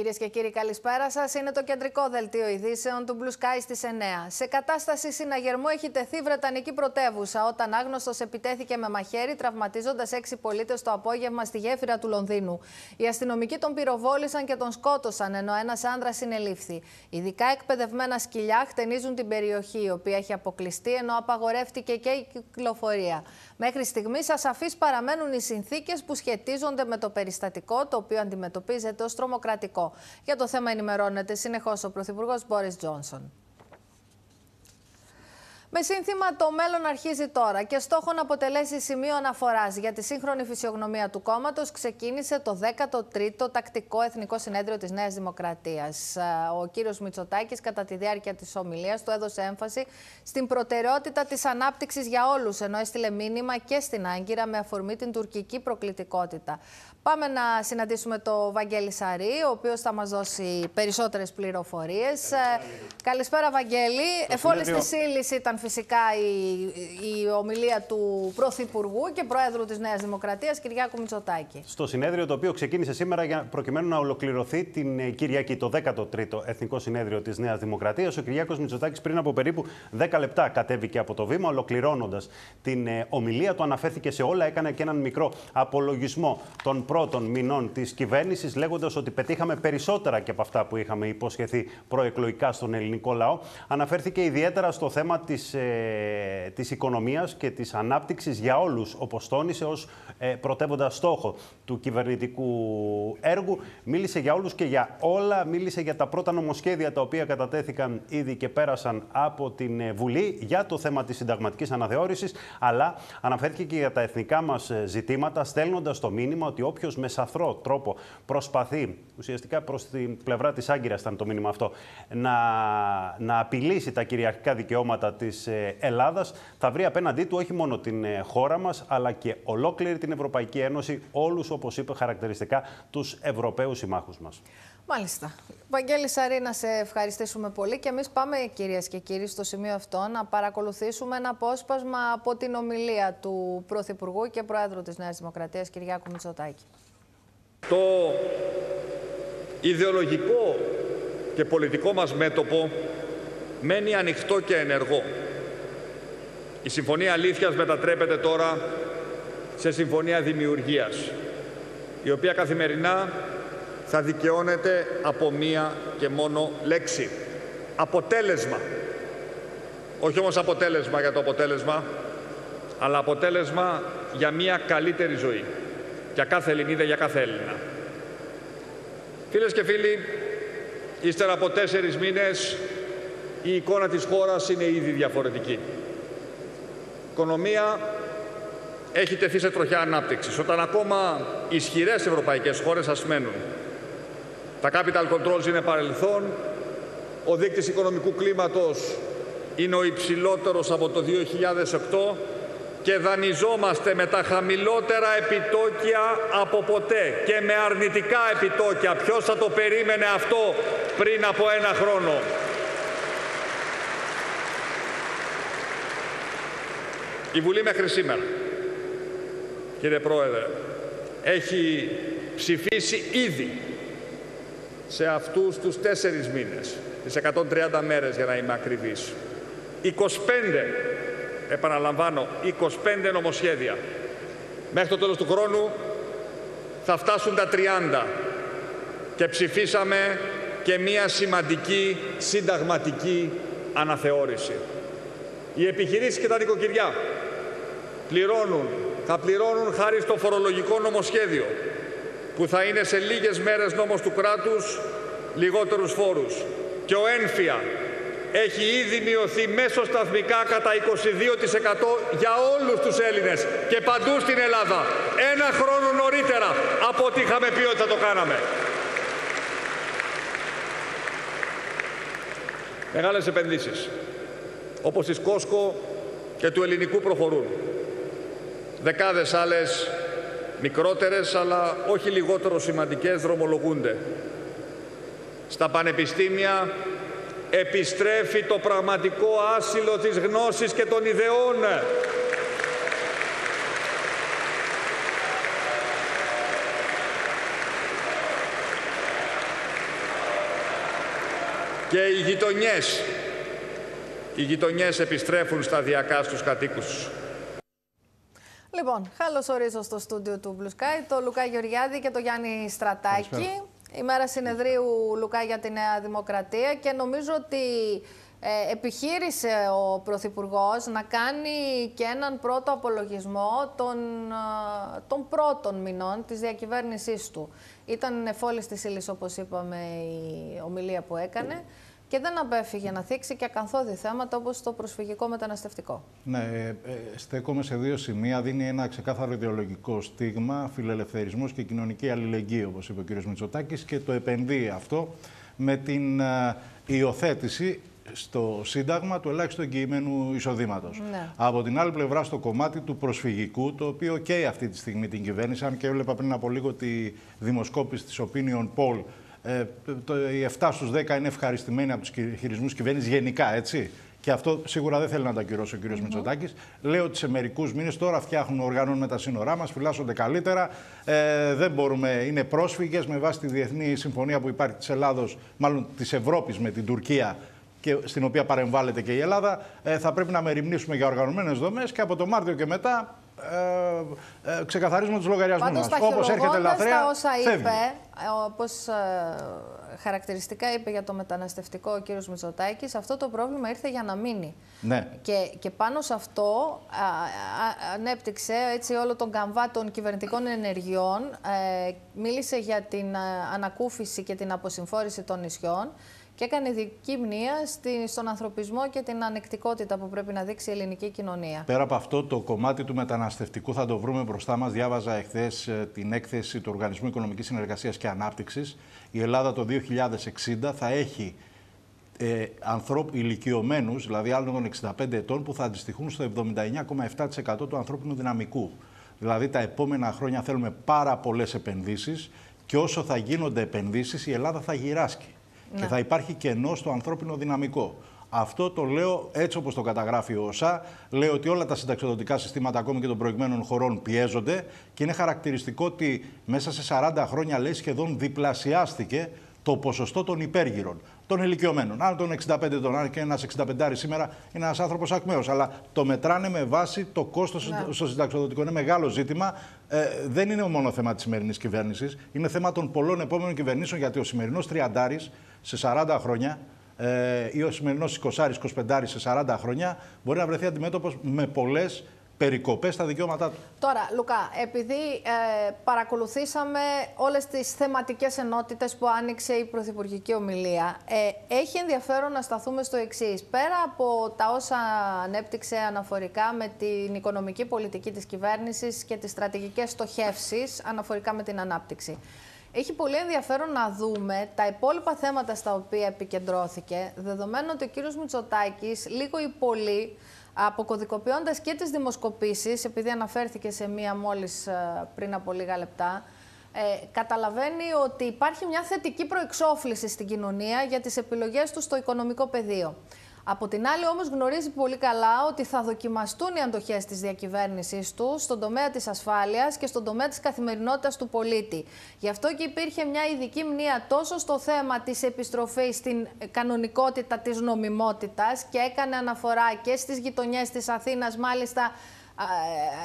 Κυρίες και κύριοι, καλησπέρα σας. Είναι το κεντρικό δελτίο ειδήσεων του Blue Sky στις 9. Σε κατάσταση συναγερμού έχει τεθεί Βρετανική πρωτεύουσα όταν άγνωστος επιτέθηκε με μαχαίρι, τραυματίζοντας έξι πολίτες το απόγευμα στη γέφυρα του Λονδίνου. Οι αστυνομικοί τον πυροβόλησαν και τον σκότωσαν, ενώ ένας άνδρας συνελήφθη. Ειδικά εκπαιδευμένα σκυλιά χτενίζουν την περιοχή, η οποία έχει αποκλειστεί, ενώ απαγορεύτηκε και η κυκλοφορία. Μέχρι στιγμής, ασαφείς παραμένουν οι συνθήκες που σχετίζονται με το περιστατικό, το οποίο αντιμετωπίζεται ως τρομοκρατικό. Για το θέμα ενημερώνεται συνεχώς ο Πρωθυπουργός Μπόρις Τζόνσον. Με σύνθημα Το μέλλον αρχίζει τώρα και στόχο να αποτελέσει σημείο αναφοράς για τη σύγχρονη φυσιογνωμία του κόμματος, ξεκίνησε το 13ο Τακτικό Εθνικό Συνέδριο της Νέας Δημοκρατίας. Ο κύριος Μητσοτάκης, κατά τη διάρκεια της ομιλίας του, έδωσε έμφαση στην προτεραιότητα της ανάπτυξης για όλους, ενώ έστειλε μήνυμα και στην Άγκυρα με αφορμή την τουρκική προκλητικότητα. Πάμε να συναντήσουμε το Βαγγέλη Σαρή, ο οποίος θα μας δώσει περισσότερες πληροφορίες. Καλησπέρα, Βαγγέλη. Εφόλη τη ύλη ήταν φυσικά η, η ομιλία του Πρωθυπουργού και Προέδρου της Νέας Δημοκρατίας, Κυριάκου Μητσοτάκη. Στο συνέδριο το οποίο ξεκίνησε σήμερα για, προκειμένου να ολοκληρωθεί την ε, Κυριακή, το 13ο Εθνικό Συνέδριο της Νέας Δημοκρατίας, ο Κυριάκος Μητσοτάκης πριν από περίπου 10 λεπτά κατέβηκε από το βήμα, ολοκληρώνοντας την ε, ομιλία του. Αναφέρθηκε σε όλα, έκανε και έναν μικρό απολογισμό των πρώτων μηνών της κυβέρνησης, λέγοντας ότι πετύχαμε περισσότερα και από αυτά που είχαμε υποσχεθεί προεκλογικά στον ελληνικό λαό. Αναφέρθηκε ιδιαίτερα στο θέμα της ε, της οικονομίας και της ανάπτυξης για όλους, όπως τόνισε ως ε, πρωτεύοντας στόχο του κυβερνητικού έργου. Μίλησε για όλους και για όλα. Μίλησε για τα πρώτα νομοσχέδια τα οποία κατατέθηκαν ήδη και πέρασαν από την ε, Βουλή για το θέμα της συνταγματικής αναθεώρησης, αλλά αναφέρθηκε και για τα εθνικά μας ε, ζητήματα, στέλνοντας το μήνυμα ότι όποιος με σαθρό τρόπο προσπαθεί, ουσιαστικά προς την πλευρά της Άγκυρας ήταν το μήνυμα αυτό, να, να απειλήσει τα κυριαρχικά δικαιώματα της Ελλάδας, θα βρει απέναντί του όχι μόνο την χώρα μας, αλλά και ολόκληρη την Ευρωπαϊκή Ένωση, όλους, όπως είπε χαρακτηριστικά, τους Ευρωπαίους συμμάχους μας. Μάλιστα. Βαγγέλη Σαρή, να σε ευχαριστήσουμε πολύ και εμείς πάμε κυρίες και κύριοι στο σημείο αυτό να παρακολουθήσουμε ένα απόσπασμα από την ομιλία του Πρωθυπουργού και Προέδρου της Νέας Δημοκρατίας, Κυριάκου Μητσοτάκη. Το ιδεολογικό και πολιτικό μας μέτωπο μένει ανοιχτό και ενεργό. Η Συμφωνία Αλήθειας μετατρέπεται τώρα σε συμφωνία δημιουργίας, η οποία καθημερινά θα δικαιώνεται από μία και μόνο λέξη. Αποτέλεσμα. Όχι όμως αποτέλεσμα για το αποτέλεσμα, αλλά αποτέλεσμα για μία καλύτερη ζωή. Για κάθε Ελληνίδα, για κάθε Έλληνα. Φίλες και φίλοι, ύστερα από τέσσερις μήνες η εικόνα της χώρας είναι ήδη διαφορετική. Η οικονομία έχει τεθεί σε τροχιά ανάπτυξης, όταν ακόμα ισχυρές ευρωπαϊκές χώρες ασμένουν. Τα capital controls είναι παρελθόν, ο δείκτης οικονομικού κλίματος είναι ο υψηλότερος από το 2008 και δανειζόμαστε με τα χαμηλότερα επιτόκια από ποτέ και με αρνητικά επιτόκια. Ποιος θα το περίμενε αυτό πριν από ένα χρόνο; Η Βουλή μέχρι σήμερα κύριε Πρόεδρε, έχει ψηφίσει ήδη σε αυτούς τους τέσσερις μήνες, τις 130 μέρες για να είμαι ακριβής, 25, επαναλαμβάνω, 25 νομοσχέδια. Μέχρι το τέλος του χρόνου θα φτάσουν τα 30 και ψηφίσαμε και μία σημαντική συνταγματική αναθεώρηση. Οι επιχειρήσεις και τα νοικοκυριά πληρώνουν θα πληρώνουν χάρη στο φορολογικό νομοσχέδιο που θα είναι σε λίγες μέρες νόμος του κράτους λιγότερους φόρους. Και ο ένφια έχει ήδη μειωθεί μέσω σταθμικά κατά 22% για όλους τους Έλληνες και παντού στην Ελλάδα. Ένα χρόνο νωρίτερα από ό,τι είχαμε πει ότι θα το κάναμε. Μεγάλες επενδύσεις, όπως της Κόσκο και του ελληνικού προχωρούν. Δεκάδες άλλες μικρότερες αλλά όχι λιγότερο σημαντικές δρομολογούνται. Στα πανεπιστήμια επιστρέφει το πραγματικό άσυλο της γνώσης και των ιδεών. και οι γειτονιές, οι γειτονιές επιστρέφουν σταδιακά στους κατοίκους τους. Λοιπόν, καλώς ορίζω στο στούντιο του Blue Sky το Λουκά Γεωργιάδη και το Γιάννη Στρατάκη. Η μέρα συνεδρίου Λουκά για τη Νέα Δημοκρατία και νομίζω ότι ε, επιχείρησε ο Πρωθυπουργός να κάνει και έναν πρώτο απολογισμό των, ε, των πρώτων μηνών της διακυβέρνησής του. Ήταν εφόλης της ύλης, όπως είπαμε, η ομιλία που έκανε και δεν απέφυγε να θίξει και ακαθόδη θέματα όπως το προσφυγικό μεταναστευτικό. Ναι, ε, ε, στέκομαι σε δύο σημεία. Δίνει ένα ξεκάθαρο ιδεολογικό στίγμα, φιλελευθερισμός και κοινωνική αλληλεγγύη, όπως είπε ο κ. Μητσοτάκης, και το επενδύει αυτό με την ε, υιοθέτηση στο Σύνταγμα του ελάχιστου εγγυημένου εισοδήματος. Ναι. Από την άλλη πλευρά, στο κομμάτι του προσφυγικού, το οποίο και αυτή τη στιγμή την κυβέρνηση, αν και έβλεπα πριν από λίγο τη δημοσκόπηση της Opinion Poll, ε, το, οι 7 στους 10 είναι ευχαριστημένοι από τους χειρισμούς κυβέρνησης γενικά, έτσι. Και αυτό σίγουρα δεν θέλει να τα ακυρώσει ο κ. Mm Μητσοτάκης. Λέω ότι σε μερικούς μήνες τώρα φτιάχνουν, οργανώνουν με τα σύνορά μας, φυλάσσονται καλύτερα. Ε, δεν μπορούμε, είναι πρόσφυγες με βάση τη διεθνή συμφωνία που υπάρχει της Ελλάδος, μάλλον της Ευρώπης με την Τουρκία και στην οποία παρεμβάλλεται και η Ελλάδα, ε, θα πρέπει να μεριμνήσουμε για οργανωμένες δομές και από το Μάρτιο και μετά ε, ε, ξεκαθαρίζουμε τους λογαριασμούς μας. Όπως έρχεται λαθρέα. Τα όσα φεύγει. είπε, όπως ε, χαρακτηριστικά είπε για το μεταναστευτικό ο κύριος Μητσοτάκης, αυτό το πρόβλημα ήρθε για να μείνει. Ναι. Και, και πάνω σε αυτό α, α, ανέπτυξε έτσι, όλο τον καμβά των κυβερνητικών ενεργειών. Ε, μίλησε για την ανακούφιση και την αποσυμφόρηση των νησιών και έκανε ειδική μνήμα στον ανθρωπισμό και την ανεκτικότητα που πρέπει να δείξει η ελληνική κοινωνία. Πέρα από αυτό, το κομμάτι του μεταναστευτικού θα το βρούμε μπροστά μας. Διάβαζα εχθές ε, την έκθεση του Οργανισμού Οικονομικής Συνεργασίας και Ανάπτυξης. Η Ελλάδα το 2060 θα έχει ε, ανθρώπου ηλικιωμένους, δηλαδή άλλων των 65 ετών, που θα αντιστοιχούν στο 79,7% του ανθρώπινου δυναμικού. Δηλαδή τα επόμενα χρόνια θέλουμε πάρα πολλές επενδύσεις και όσο θα γίνονται επενδύσεις, η Ελλάδα θα γυράσκει και θα υπάρχει κενό στο ανθρώπινο δυναμικό. Αυτό το λέω έτσι όπως το καταγράφει ο ΩΣΑ. Λέω ότι όλα τα συνταξιδοτικά συστήματα ακόμη και των προηγμένων χωρών πιέζονται και είναι χαρακτηριστικό ότι μέσα σε 40 χρόνια λέει σχεδόν διπλασιάστηκε το ποσοστό των υπέργυρων, των ηλικιωμένων. Αν τον 65 ετών, αν και ένας 65 σήμερα είναι ένας άνθρωπος ακμαίος. Αλλά το μετράνε με βάση το κόστος ναι. στο συνταξιδοτικό. Είναι μεγάλο ζήτημα. Ε, δεν είναι μόνο θέμα της σημερινής κυβέρνησης. Είναι θέμα των πολλών επόμενων κυβερνήσεων. Γιατί ο σημερινός Τριαντάρης σε 40 χρόνια ε, ή ο σημερινός 20-25 σε 40 χρόνια μπορεί να βρεθεί αντιμέτωπος με πολλές περικοπές στα δικαιώματά του. Τώρα, Λουκά, επειδή ε, παρακολουθήσαμε όλες τις θεματικές ενότητες που άνοιξε η Πρωθυπουργική Ομιλία, ε, έχει ενδιαφέρον να σταθούμε στο εξής. Πέρα από τα όσα ανέπτυξε αναφορικά με την οικονομική πολιτική της κυβέρνησης και τις στρατηγικές στοχεύσεις αναφορικά με την ανάπτυξη. Έχει πολύ ενδιαφέρον να δούμε τα υπόλοιπα θέματα στα οποία επικεντρώθηκε, δεδομένου ότι ο κύριος Μητσοτάκης λίγο ή πολύ αποκωδικοποιώντας και τις δημοσκοπήσεις, επειδή αναφέρθηκε σε μία μόλις ε, πριν από λίγα λεπτά, ε, καταλαβαίνει ότι υπάρχει μια θετική προεξόφληση στην κοινωνία για τις επιλογές του στο οικονομικό πεδίο. Από την άλλη όμως γνωρίζει πολύ καλά ότι θα δοκιμαστούν οι αντοχές της διακυβέρνησης του στον τομέα της ασφάλειας και στον τομέα της καθημερινότητας του πολίτη. Γι' αυτό και υπήρχε μια ειδική μνήμα τόσο στο θέμα της επιστροφής στην κανονικότητα της νομιμότητας και έκανε αναφορά και στις γειτονιές της Αθήνας μάλιστα ε,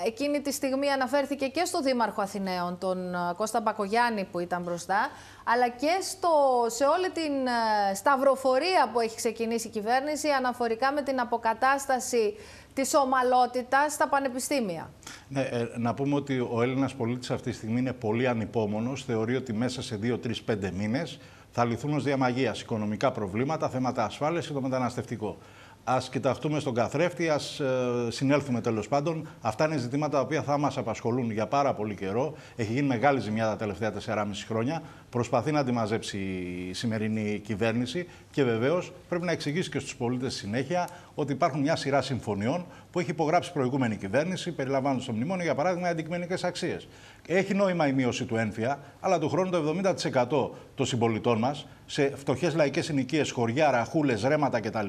εκείνη τη στιγμή αναφέρθηκε και στο Δήμαρχο Αθηναίων, τον ε, Κώστα Μπακογιάννη που ήταν μπροστά, αλλά και στο, σε όλη την ε, σταυροφορία που έχει ξεκινήσει η κυβέρνηση αναφορικά με την αποκατάσταση της ομαλότητας στα πανεπιστήμια. Ναι, να πούμε ότι ο Έλληνας πολίτης αυτή τη στιγμή είναι πολύ ανυπόμονος. Θεωρεί ότι μέσα σε 2-3-5 μήνες θα λυθούν ως διαμαγείας οικονομικά προβλήματα, θέματα ασφάλειας και το μεταναστευτικό. Α κοιταχτούμε στον καθρέφτη, ας ε, συνέλθουμε τέλος πάντων. Αυτά είναι ζητήματα τα οποία θα μας απασχολούν για πάρα πολύ καιρό. Έχει γίνει μεγάλη ζημιά τα τελευταία 4,5 χρόνια. Προσπαθεί να αντιμαζέψει η σημερινή κυβέρνηση και βεβαίως πρέπει να εξηγήσει και στους πολίτες συνέχεια ότι υπάρχουν μια σειρά συμφωνιών που έχει υπογράψει η προηγούμενη κυβέρνηση, περιλαμβάνοντα στο μνημόνιο, για παράδειγμα, οι αντικειμενικές αξίες. Έχει νόημα η μείωση του ένφια, αλλά του χρόνου το 70% των συμπολιτών μας σε φτωχές λαϊκές συνοικίες, χωριά, ραχούλες, ρέματα κτλ.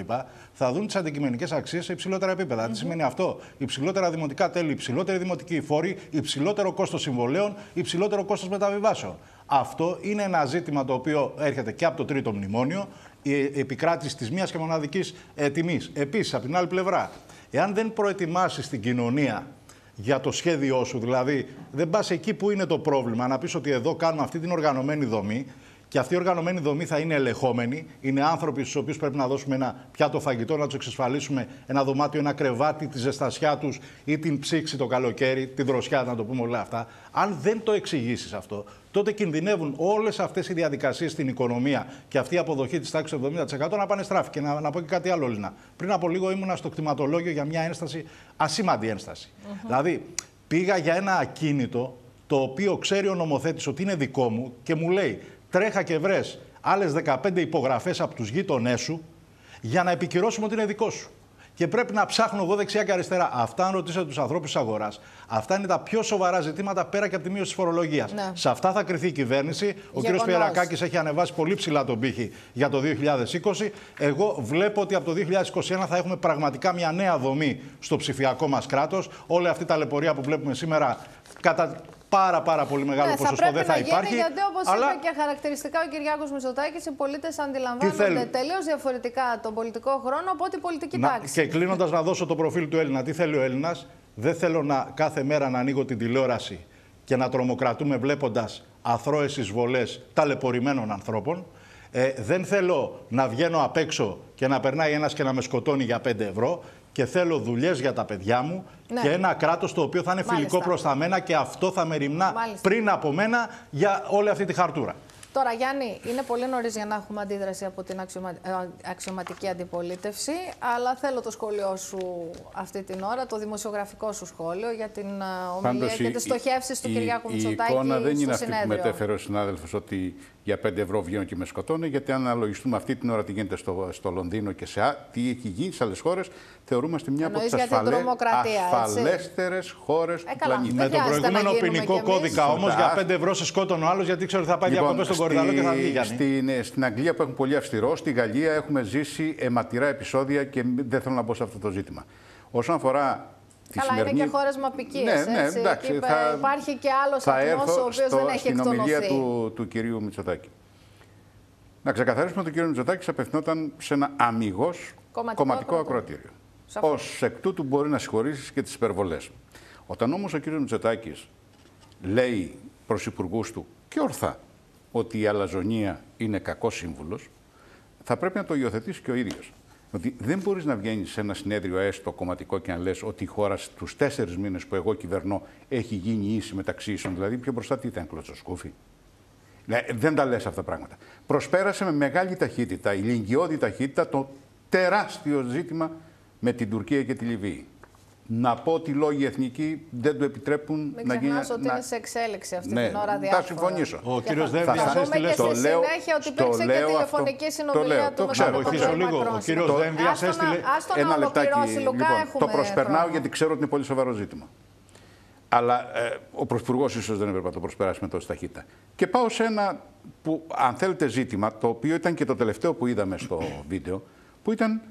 θα δουν τις αντικειμενικές αξίες σε υψηλότερα επίπεδα. Τι σημαίνει αυτό, υψηλότερα δημοτικά τέλη, υψηλότερη δημοτική φόρη, υψηλότερο κόστος συμβολέων, υψηλότερο κόστος μεταβιβάσεων. Αυτό είναι ένα ζήτημα το οποίο έρχεται και από το τρίτο μνημόνιο, η επικράτηση της μία και μοναδικής ε, τιμής. Επίσης, από την άλλη πλευρά, εάν δεν προετοιμάσεις την κοινωνία για το σχέδιό σου, δηλαδή δεν πας εκεί που είναι το πρόβλημα, να πεις ότι εδώ κάνουμε αυτή την οργανωμένη δομή, και αυτή η οργανωμένη δομή θα είναι ελεγχόμενη. Είναι άνθρωποι στους οποίους πρέπει να δώσουμε ένα πιάτο φαγητό, να τους εξασφαλίσουμε ένα δωμάτιο, ένα κρεβάτι, τη ζεστασιά τους ή την ψήξη το καλοκαίρι, τη δροσιά, να το πούμε όλα αυτά. Αν δεν το εξηγήσεις αυτό, τότε κινδυνεύουν όλες αυτές οι διαδικασίες στην οικονομία και αυτή η αποδοχή της τάξης του 70% να πάνε στράφη. Και να, να πω και κάτι άλλο, Λίνα. Πριν από λίγο ήμουνα στο κτηματολόγιο για μια ένσταση, ασήμαντη ένσταση. Δηλαδή, πήγα για ένα ακίνητο το οποίο ξέρει ο νομοθέτης ότι είναι δικό μου και μου λέει τρέχα και βρες άλλες 15 υπογραφές από τους γείτονές σου για να επικυρώσουμε ότι είναι δικό σου. Και πρέπει να ψάχνω εγώ δεξιά και αριστερά. Αυτά, αν ρωτήσετε τους ανθρώπους της αγοράς, αυτά είναι τα πιο σοβαρά ζητήματα πέρα και από τη μείωση της φορολογίας. Ναι. Σε αυτά θα κρυθεί η κυβέρνηση. Ο κ. Πιερακάκη έχει ανεβάσει πολύ ψηλά τον πύχη για το 2020. Εγώ βλέπω ότι από το 2021 θα έχουμε πραγματικά μια νέα δομή στο ψηφιακό μας κράτος. Όλη αυτή τα λεπορία που βλέπουμε σήμερα κατά πάρα, πάρα πολύ μεγάλο ναι, ποσοστό δεν θα υπάρχει. Γίνει, γιατί όπως αλλά... είπε και χαρακτηριστικά ο Κυριάκος Μητσοτάκης, οι πολίτες αντιλαμβάνονται τελείως διαφορετικά τον πολιτικό χρόνο από ό,τι πολιτική να, τάξη. Και κλείνοντας, να δώσω το προφίλ του Έλληνα. Τι θέλει ο Έλληνας, δεν θέλω να, κάθε μέρα να ανοίγω την τηλεόραση και να τρομοκρατούμε βλέποντας αθρώες εισβολές ταλαιπωρημένων ανθρώπων. Ε, δεν θέλω να βγαίνω απ' έξω και να περνάει ένας και να με σκοτώνει για 5 ευρώ και θέλω δουλειές για τα παιδιά μου ναι. και ένα κράτος το οποίο θα είναι φιλικό προς τα μένα και αυτό θα με ρημνά πριν από μένα για όλη αυτή τη χαρτούρα. Τώρα, Γιάννη, είναι πολύ νωρίς για να έχουμε αντίδραση από την αξιωμα... Ε, αξιωματική αντιπολίτευση, αλλά θέλω το σχόλιο σου αυτή την ώρα, το δημοσιογραφικό σου σχόλιο για την ε, ομιλία Πάντως, και τις στοχεύσεις του Κυριάκου Μητσοτάκη. Η εικόνα δεν είναι αυτή που μετέφερε ο συνάδελφος ότι για 5 ευρώ βγαίνω και με σκοτώνει, γιατί αν αναλογιστούμε αυτή την ώρα τι γίνεται στο, στο Λονδίνο και σε τι έχει γίνει σε άλλες χώρες, θεωρούμαστε μια από τις ασφαλέστερες χώρες του πλανήτη. Με τον προηγούμενο ποινικό κώδικα όμως για 5 ευρώ σε σκότωνε ο άλλος, γιατί ξέρω ότι θα πάει λοιπόν, διακοπέ στον Κορυδαλό και θα βγει. Στην, στην Αγγλία που έχουν πολύ αυστηρό, στη Γαλλία έχουμε ζήσει αιματηρά επεισόδια και δεν θέλω να μπω σε αυτό το ζήτημα. Όσον αφορά Τη Καλά, σημερινή... είναι και χώρες με Ναι, ναι, έτσι. εντάξει, Εκεί θα... Υπάρχει και άλλος ατμό ο οποίος δεν έχει στην ομιλία του, του κυρίου Μητσοτάκη. Να ξεκαθαρίσουμε ότι ο κύριος Μητσοτάκη απευθυνόταν σε ένα αμυγός κομματικό, κομματικό ακροατήριο. Ω εκ τούτου μπορεί να συγχωρήσεις και τις υπερβολές. Όταν όμως ο κύριος Μητσοτάκης λέει προς υπουργούς του και ορθά ότι η αλαζονία είναι κακός σύμβουλος, θα πρέπει να το υιοθετήσει και ο ίδιος. Ότι δεν μπορείς να βγαίνεις σε ένα συνέδριο έστω κομματικό και να λες ότι η χώρα στους τέσσερις μήνες που εγώ κυβερνώ έχει γίνει ίση μεταξύ ίσων. Δηλαδή, πιο μπροστά τι ήταν, κλωτσοσκούφι; Ναι, δεν τα λες αυτά τα πράγματα. Προσπέρασε με μεγάλη ταχύτητα, ηλικιώδη ταχύτητα, το τεράστιο ζήτημα με την Τουρκία και τη Λιβύη να πω ότι οι λόγοι εθνικοί δεν του επιτρέπουν Μην να γίνει. Δεν ότι είναι σε εξέλιξη αυτή ναι, την ώρα διάφορα. Θα συμφωνήσω. Ο κύριος Δένδια έστειλε. Στο λέω. ότι υπήρξε και τηλεφωνική συνομιλία του με τον κύριο λίγο. Ο κύριος Δένδια έστειλε. Ένα λεπτάκι. Λοιπόν, το προσπερνάω γιατί ξέρω ότι είναι πολύ σοβαρό ζήτημα. Αλλά ε, ο Πρωθυπουργός ίσως δεν έπρεπε να το προσπεράσει με τόση ταχύτητα. Και πάω σε ένα που, αν θέλετε, ζήτημα, το οποίο ήταν και το τελευταίο που είδαμε στο βίντεο, που ήταν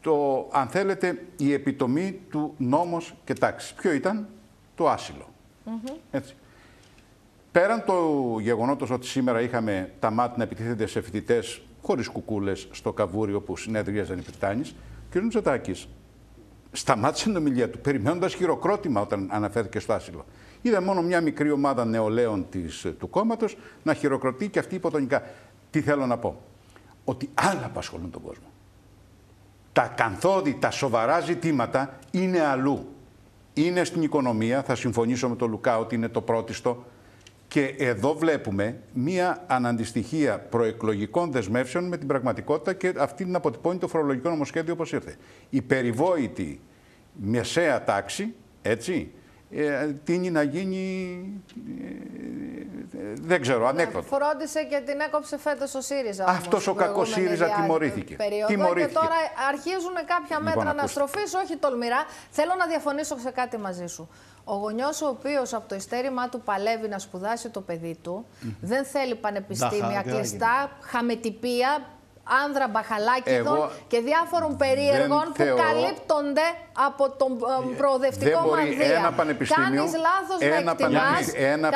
το, αν θέλετε, η επιτομή του νόμος και τάξης. Ποιο ήταν; Το άσυλο. Έτσι. Πέραν το γεγονότος ότι σήμερα είχαμε τα μάτια να επιτίθενται σε φοιτητές χωρίς κουκούλες στο καβούριο που συνέδριαζαν οι Πυρτάνης, ο κ. Μητσοτάκης σταμάτησε την ομιλία του, περιμένοντας χειροκρότημα όταν αναφέρθηκε στο άσυλο. Είδα μόνο μια μικρή ομάδα νεολαίων της, του κόμματος να χειροκροτεί και αυτή υποτονικά. Τι θέλω να πω; Ότι άλλα απασχολούν τον κόσμο τα κανθόδη, τα σοβαρά ζητήματα είναι αλλού. Είναι στην οικονομία, θα συμφωνήσω με τον Λουκά ότι είναι το πρώτιστο. Και εδώ βλέπουμε μία αναντιστοιχία προεκλογικών δεσμεύσεων με την πραγματικότητα και αυτή την αποτυπώνει το φορολογικό νομοσχέδιο όπως ήρθε. Η περιβόητη μεσαία τάξη, έτσι, ε, τίνει να γίνει, ε, δεν ξέρω, ανέκδοτο. Φρόντισε και την έκοψε φέτος ο ΣΥΡΙΖΑ. Αυτός ο κακός ΣΥΡΙΖΑ τιμωρήθηκε. τιμωρήθηκε. Και τώρα αρχίζουν κάποια λοιπόν, μέτρα αναστροφής, όχι τολμηρά. Θέλω να διαφωνήσω σε κάτι μαζί σου. Ο γονιός, ο οποίος από το ειστέρημά του παλεύει να σπουδάσει το παιδί του, δεν θέλει πανεπιστήμια κλειστά, χαμετυπία, άνδρα μπαχαλάκιδων και διάφορων περίεργων που καλύπτονται από τον ε, προοδευτικό δεν μανδύα. Ένα πανεπιστήμιο, κάνεις λάθος να εκτιμάς,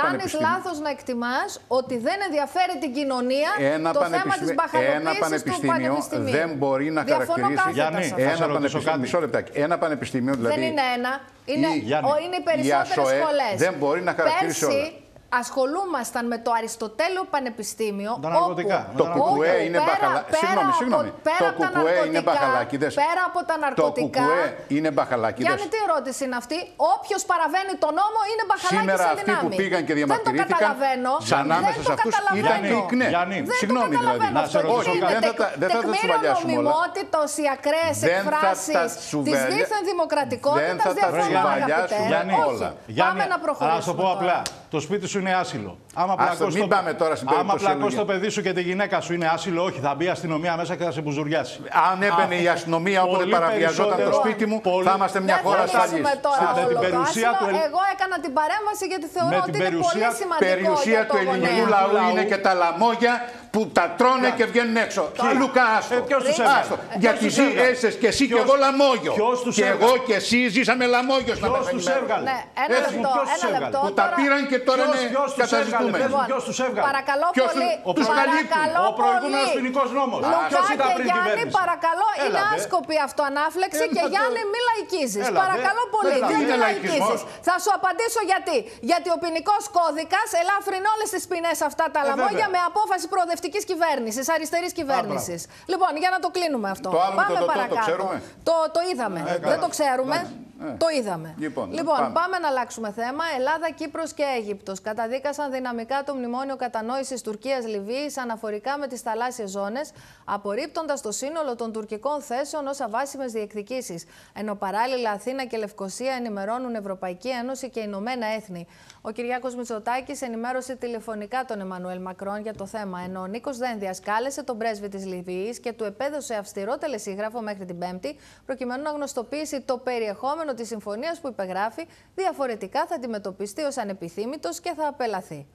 κάνεις λάθος να εκτιμάς ότι δεν ενδιαφέρει την κοινωνία ένα το θέμα της μπαχαλοποίησης του πανεπιστημίου. δεν μπορεί να χαρακτηρίσει... Γιάννη, ένα πανεπιστήμιο, μισό λεπτάκι. Ένα πανεπιστήμιο δηλαδή... Δεν είναι ένα. Είναι, η, είναι οι περισσότερες σχολές. Δεν μπορεί να χαρακτηρίσει όλα ασχολούμασταν με το Αριστοτέλειο Πανεπιστήμιο. Τα ναρκωτικά. Όπου, το κουκουέ είναι μπαχαλάκι. Συγγνώμη, συγγνώμη. Το κουκουέ είναι μπαχαλάκιδε. Πέρα από τα ναρκωτικά. Το κουκουέ είναι μπαχαλάκιδε. Γιάννη, τι ερώτηση είναι αυτή; Όποιος παραβαίνει τον νόμο είναι μπαχαλάκι Σήμερα αυτοί που πήγαν και διαμαρτυρήθηκαν. Σαν ανάμεσα σε αυτούς ήταν και οι ΚΝΕ. Συγγνώμη δηλαδή. Όχι, δεν θα τα τσουβαλιάσουμε όλα. οι ακραίες εκφράσεις της δίθεν δημοκρατικότητας διαφωνούν αγαπητέ. Πάμε να προχωρήσουμε. Να σου πω απλά. Το σπίτι σου είναι άσυλο. Άμα πλακώσει το... πάμε τώρα στην Άμα το παιδί σου και τη γυναίκα σου είναι άσυλο, όχι, θα μπει η αστυνομία μέσα και θα σε μπουζουριάσει. Αν έμπαινε η αστυνομία όποτε παραβιαζόταν το σπίτι μου, πολύ... θα είμαστε μια χώρα ασφαλής. Με την περιουσία του Εγώ έκανα την παρέμβαση γιατί θεωρώ ότι είναι πολύ σημαντικό. Περιουσία του ελληνικού λαού είναι και τα λαμόγια που τα τρώνε και βγαίνουν έξω. Λουκά, άστο. Ε, ποιος τους έβγαλε; Γιατί ζει έσαι και εσύ και εγώ λαμόγιο. Και εγώ και εσύ ζήσαμε λαμόγιο στα Ποιος τους έβγαλε; Ναι, ένα λεπτό, ένα λεπτό. Που τα πήραν και τώρα είναι καταζητούμενοι. Ποιος τους έβγαλε; Παρακαλώ πολύ. Ο προηγούμενος ποινικός νόμος; Ποιος ήταν πριν Γιάννη, παρακαλώ, είναι άσκοπη αυτοανάφλεξη και Γιάννη μη λαϊκίζεις. Παρακαλώ πολύ, δεν λαϊκίζεις. Θα σου απαντήσω γιατί. Γιατί ο ποινικός κώδικας ελάφρυνε όλες τις ποινές αυτά τα ε, λαμόγια με απόφαση προοδευτικής προοδευτική κυβέρνησης, αριστερής κυβέρνησης. Λοιπόν, για να το κλείνουμε αυτό. Το άλλο Πάμε το, παρακάτω. Το, ξέρουμε; Το, το είδαμε. Ε, Δεν το ξέρουμε. Ε. Το είδαμε. Λοιπόν, λοιπόν πάμε. πάμε. να αλλάξουμε θέμα. Ελλάδα, Κύπρος και Αίγυπτος καταδίκασαν δυναμικά το μνημόνιο κατανόησης Τουρκίας-Λιβύης αναφορικά με τις θαλάσσιες ζώνες, απορρίπτοντας το σύνολο των τουρκικών θέσεων ως αβάσιμες διεκδικήσεις. Ενώ παράλληλα Αθήνα και Λευκοσία ενημερώνουν Ευρωπαϊκή Ένωση και Ηνωμένα Έθνη. Ο Κυριάκος Μητσοτάκης ενημέρωσε τηλεφωνικά τον Εμμανουέλ Μακρόν για το θέμα, ενώ ο Νίκος Δένδιας κάλεσε τον πρέσβη της Λιβύης και του επέδωσε αυστηρό τελεσίγραφο μέχρι την Πέμπτη, προκειμένου να γνωστοποιήσει το περιεχόμενο της συμφωνίας που υπεγράφει, διαφορετικά θα αντιμετωπιστεί ως ανεπιθύμητος και θα απελαθεί.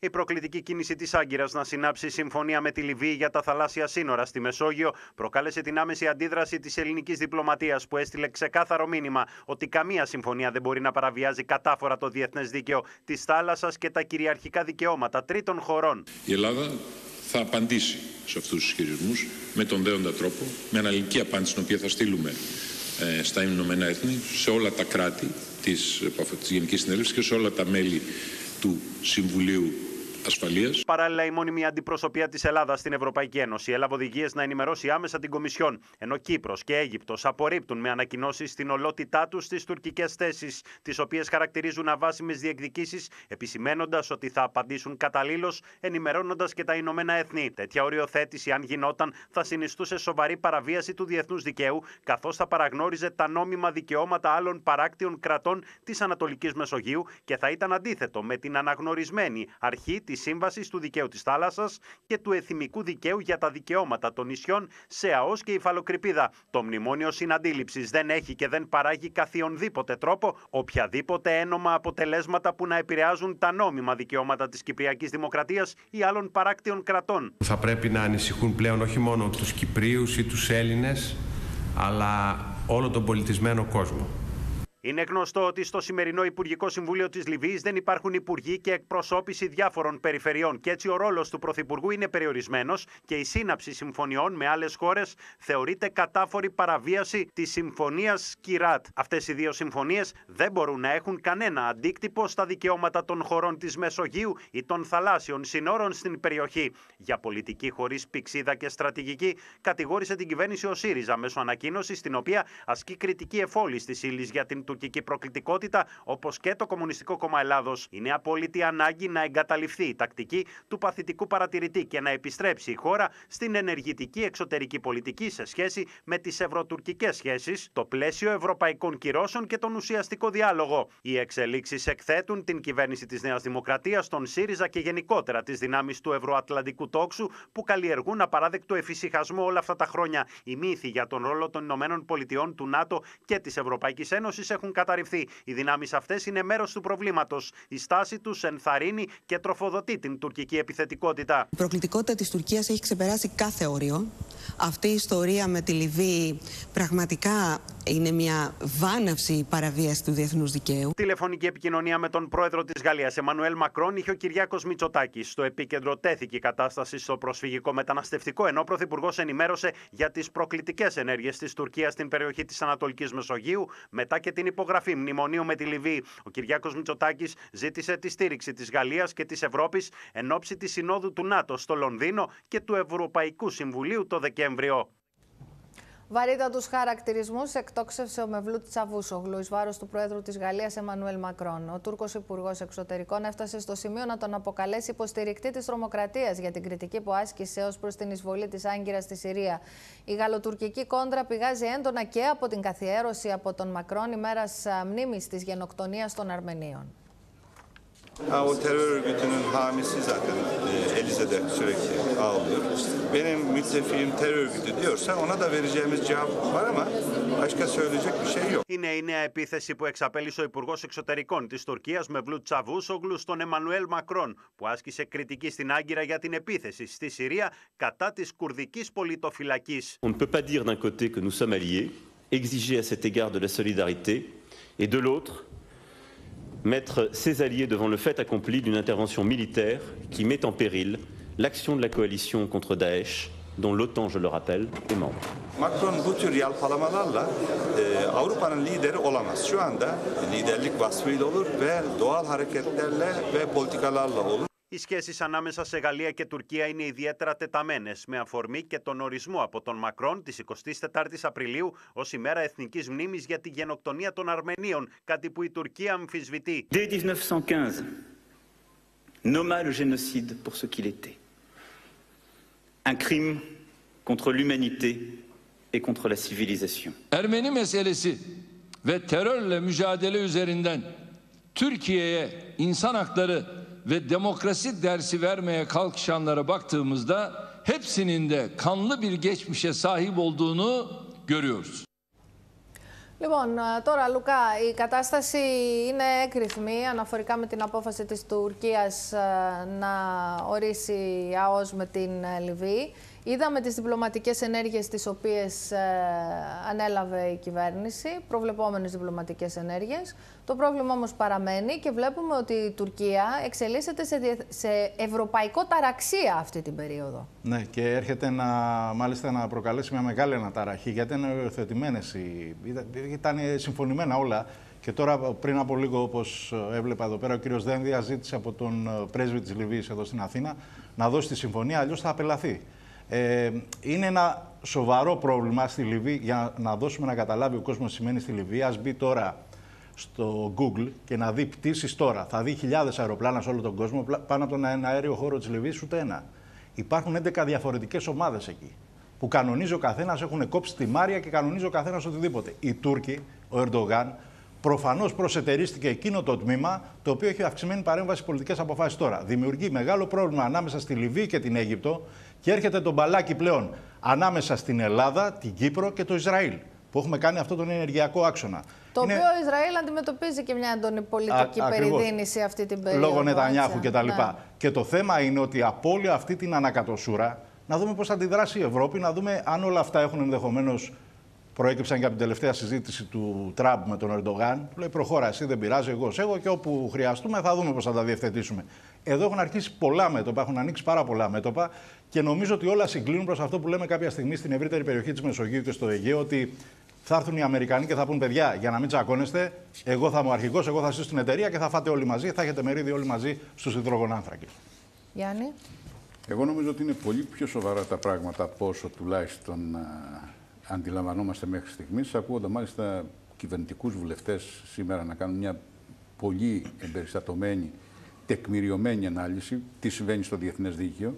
Η προκλητική κίνηση της Άγκυρας να συνάψει συμφωνία με τη Λιβύη για τα θαλάσσια σύνορα στη Μεσόγειο προκάλεσε την άμεση αντίδραση της ελληνικής διπλωματίας που έστειλε ξεκάθαρο μήνυμα ότι καμία συμφωνία δεν μπορεί να παραβιάζει κατάφορα το διεθνές δίκαιο της θάλασσας και τα κυριαρχικά δικαιώματα τρίτων χωρών. Η Ελλάδα θα απαντήσει σε αυτούς τους ισχυρισμού με τον δέοντα τρόπο, με αναλυτική απάντηση την οποία θα στείλουμε ε, στα Ηνωμένα Έθνη, σε όλα τα κράτη της, της Γενικής Συνέλευσης και σε όλα τα μέλη του Συμβουλίου ασφαλείας. Παράλληλα, η μόνιμη αντιπροσωπεία της Ελλάδας στην Ευρωπαϊκή Ένωση έλαβε οδηγίες να ενημερώσει άμεσα την Κομισιόν, ενώ Κύπρος και Αίγυπτος απορρίπτουν με ανακοινώσεις την ολότητά τους στις τουρκικές θέσεις, τις οποίες χαρακτηρίζουν αβάσιμες διεκδικήσεις, επισημένοντας ότι θα απαντήσουν καταλήλως, ενημερώνοντας και τα Ηνωμένα Έθνη. Τέτοια οριοθέτηση, αν γινόταν, θα συνιστούσε σοβαρή παραβίαση του διεθνούς δικαίου, καθώς θα παραγνώριζε τα νόμιμα δικαιώματα άλλων παράκτιων κρατών της Ανατολικής Μεσογείου και θα ήταν αντίθετο με την αναγνωρισμένη αρχή της Σύμβαση του Δικαίου της Θάλασσας και του Εθιμικού Δικαίου για τα Δικαιώματα των Νησιών σε ΑΟΣ και Υφαλοκρηπίδα. Το Μνημόνιο Συναντήληψης δεν έχει και δεν παράγει καθιονδήποτε τρόπο οποιαδήποτε ένομα αποτελέσματα που να επηρεάζουν τα νόμιμα δικαιώματα της Κυπριακής Δημοκρατίας ή άλλων παράκτιων κρατών. Θα πρέπει να ανησυχούν πλέον όχι μόνο τους Κυπρίους ή τους Έλληνες, αλλά όλο τον πολιτισμένο κόσμο. Είναι γνωστό ότι στο σημερινό Υπουργικό Συμβούλιο της Λιβύης δεν υπάρχουν υπουργοί και εκπροσώπηση διάφορων περιφερειών και έτσι ο ρόλος του Πρωθυπουργού είναι περιορισμένος και η σύναψη συμφωνιών με άλλες χώρες θεωρείται κατάφορη παραβίαση της Συμφωνίας Κυράτ. Αυτές οι δύο συμφωνίες δεν μπορούν να έχουν κανένα αντίκτυπο στα δικαιώματα των χωρών της Μεσογείου ή των θαλάσσιων συνόρων στην περιοχή. Για πολιτική χωρίς πηξίδα και στρατηγική, κατηγόρησε την κυβέρνηση ο ΣΥΡΙΖΑ μέσω ανακοίνωσης στην οποία ασκεί κριτική εφόλη τη ύλη για την τουρκική προκλητικότητα, όπως και το Κομμουνιστικό Κόμμα Ελλάδος, είναι απόλυτη ανάγκη να εγκαταλειφθεί η τακτική του παθητικού παρατηρητή και να επιστρέψει η χώρα στην ενεργητική εξωτερική πολιτική σε σχέση με τις ευρωτουρκικές σχέσεις, το πλαίσιο ευρωπαϊκών κυρώσεων και τον ουσιαστικό διάλογο. Οι εξελίξεις εκθέτουν την κυβέρνηση της Νέας Δημοκρατίας, τον ΣΥΡΙΖΑ και γενικότερα τις δυνάμεις του ευρωατλαντικού τόξου που καλλιεργούν απαράδεκτο εφησυχασμό όλα αυτά τα χρόνια. Οι μύθοι για τον ρόλο των Ηνωμένων Πολιτειών, του ΝΑΤΟ και της Ευρωπαϊκής Ένωσης έχουν έχουν καταρριφθεί. Οι δυνάμεις αυτές είναι μέρος του προβλήματος. Η στάση τους ενθαρρύνει και τροφοδοτεί την τουρκική επιθετικότητα. Η προκλητικότητα της Τουρκίας έχει ξεπεράσει κάθε όριο. Αυτή η ιστορία με τη Λιβύη πραγματικά είναι μια βάναυση παραβίαση του διεθνούς δικαίου. Τηλεφωνική επικοινωνία με τον πρόεδρο της Γαλλίας, Εμμανουέλ Μακρόν, είχε ο Κυριάκος Μητσοτάκης. Στο επίκεντρο τέθηκε η κατάσταση στο προσφυγικό μεταναστευτικό, ενώ ο Πρωθυπουργός ενημέρωσε για τις προκλητικές ενέργειες της Τουρκίας στην περιοχή της Ανατολικής Μεσογείου, μετά και την υπογραφή μνημονίου με τη Λιβύη. Ο Κυριάκος Μητσοτάκης ζήτησε τη στήριξη της Γαλλίας και της Ευρώπης εν ώψη της Συνόδου του ΝΑΤΟ στο Λονδίνο και του Ευρωπαϊκού Συμβουλίου το Δεκέμβριο. Βαρύτατους χαρακτηρισμούς εκτόξευσε ο Μευλού Τσαβούσογλου εις βάρος του Πρόεδρου της Γαλλίας Εμμανουέλ Μακρόν. Ο Τούρκος Υπουργός Εξωτερικών έφτασε στο σημείο να τον αποκαλέσει υποστηρικτή της τρομοκρατίας για την κριτική που άσκησε ως προς την εισβολή της Άγκυρας στη Συρία. Η γαλλοτουρκική κόντρα πηγάζει έντονα και από την καθιέρωση από τον Μακρόν ημέρας μνήμης της γενοκτονίας των Αρμενίων. Ha, o terör örgütünün hamisi zaten e, Elize'de sürekli ağlıyor. Benim müttefiğim terör örgütü diyorsa ona da vereceğimiz cevap var ama başka söyleyecek bir şey yok. Είναι η νέα επίθεση που εξαπέλυσε ο Υπουργό Εξωτερικών τη Τουρκία Μευλού Τσαβούσογλου στον Εμμανουέλ Μακρόν, που άσκησε κριτική στην Άγκυρα για την επίθεση στη Συρία κατά τη κουρδική πολιτοφυλακή. On ne peut pas dire d'un côté que nous sommes alliés, exiger à cet égard de la solidarité, et de l'autre mettre ses alliés devant le fait accompli d'une intervention militaire qui met en péril l'action de la coalition contre Daesh, dont l'OTAN, je le rappelle, est membre. Macron bu tür yalpalamalarla e, Avrupa'nın lideri olamaz. Şu anda liderlik vasfıyla olur ve doğal hareketlerle ve politikalarla olur. Οι σχέσεις ανάμεσα σε Γαλλία και Τουρκία είναι ιδιαίτερα τεταμένες, με αφορμή και τον ορισμό από τον Μακρόν της 24η Απριλίου ως ημέρα εθνικής μνήμης για τη γενοκτονία των Αρμενίων, κάτι που η Τουρκία αμφισβητεί. Dès 1915, nomma le génocide pour ce qu'il était. Un crime contre l'humanité et contre la civilisation. Ermeni meselesi ve terörle mücadele üzerinden Türkiye'ye insan hakları ve demokrasi dersi vermeye kalkışanlara baktığımızda hepsinin de kanlı bir geçmişe sahip olduğunu görüyoruz. Λοιπόν, τώρα Λουκά, η κατάσταση είναι έκρηθμη αναφορικά με την απόφαση της Τουρκίας να ορίσει ΑΟΣ με την Λιβύη. Είδαμε τις διπλωματικές ενέργειες τις οποίες ε, ανέλαβε η κυβέρνηση, προβλεπόμενες διπλωματικές ενέργειες. Το πρόβλημα όμως παραμένει και βλέπουμε ότι η Τουρκία εξελίσσεται σε, σε ευρωπαϊκό ταραξία αυτή την περίοδο. Ναι, και έρχεται να, μάλιστα να προκαλέσει μια μεγάλη αναταραχή, γιατί ήταν υιοθετημένες, οι... ήταν συμφωνημένα όλα. Και τώρα, πριν από λίγο, όπως έβλεπα εδώ πέρα, ο κύριος Δένδια ζήτησε από τον πρέσβη της Λιβύης εδώ στην Αθήνα να δώσει τη συμφωνία, αλλιώς θα απελαθεί. Ε, είναι ένα σοβαρό πρόβλημα στη Λιβύη για να δώσουμε να καταλάβει ο κόσμος τι σημαίνει στη Λιβύη. Ας μπει τώρα στο Google και να δει πτήσεις τώρα. Θα δει χιλιάδες αεροπλάνα σε όλο τον κόσμο πάνω από τον αέριο χώρο της Λιβύης, ούτε ένα. Υπάρχουν 11 διαφορετικές ομάδες εκεί. Που κανονίζει ο καθένας, έχουν κόψει τη Μάρια και κανονίζει ο καθένας οτιδήποτε. Οι Τούρκοι, ο Ερντογάν, προφανώς προσετερίστηκε εκείνο το τμήμα το οποίο έχει αυξημένη παρέμβαση πολιτικές αποφάσεις τώρα. Δημιουργεί μεγάλο πρόβλημα ανάμεσα στη Λιβύη και την Αίγυπτο και έρχεται το μπαλάκι πλέον ανάμεσα στην Ελλάδα, την Κύπρο και το Ισραήλ. Που έχουμε κάνει αυτό τον ενεργειακό άξονα. Το οποίο ο Ισραήλ αντιμετωπίζει και μια έντονη πολιτική Α, περιδίνηση αυτή την περίοδο. Λόγω Νετανιάχου κτλ. Ναι. Και το θέμα είναι ότι από όλη αυτή την ανακατοσούρα να δούμε πώς θα αντιδράσει η Ευρώπη, να δούμε αν όλα αυτά έχουν ενδεχομένως προέκυψαν και από την τελευταία συζήτηση του Τραμπ με τον Ερντογάν. Λέει: Προχώρα, εσύ δεν πειράζει, εγώ εγώ και όπου χρειαστούμε θα δούμε πώς θα τα διευθετήσουμε. Εδώ έχουν αρχίσει πολλά μέτωπα, έχουν ανοίξει πάρα πολλά μέτωπα και νομίζω ότι όλα συγκλίνουν προς αυτό που λέμε κάποια στιγμή στην ευρύτερη περιοχή της Μεσογείου και στο Αιγαίο, ότι θα έρθουν οι Αμερικανοί και θα πούν: Παιδιά, για να μην τσακώνεστε, εγώ θα είμαι ο αρχηγός, εγώ θα ζήσω στην εταιρεία και θα φάτε όλοι μαζί, θα έχετε μερίδιο όλοι μαζί στους υδρογονάνθρακες. Γιάννη. Εγώ νομίζω ότι είναι πολύ πιο σοβαρά τα πράγματα από όσο τουλάχιστον αντιλαμβανόμαστε μέχρι στιγμής, ακούγοντα μάλιστα κυβερνητικούς βουλευτές σήμερα να κάνουν μια πολύ εμπεριστατωμένη, τεκμηριωμένη ανάλυση τι συμβαίνει στο διεθνές δίκαιο.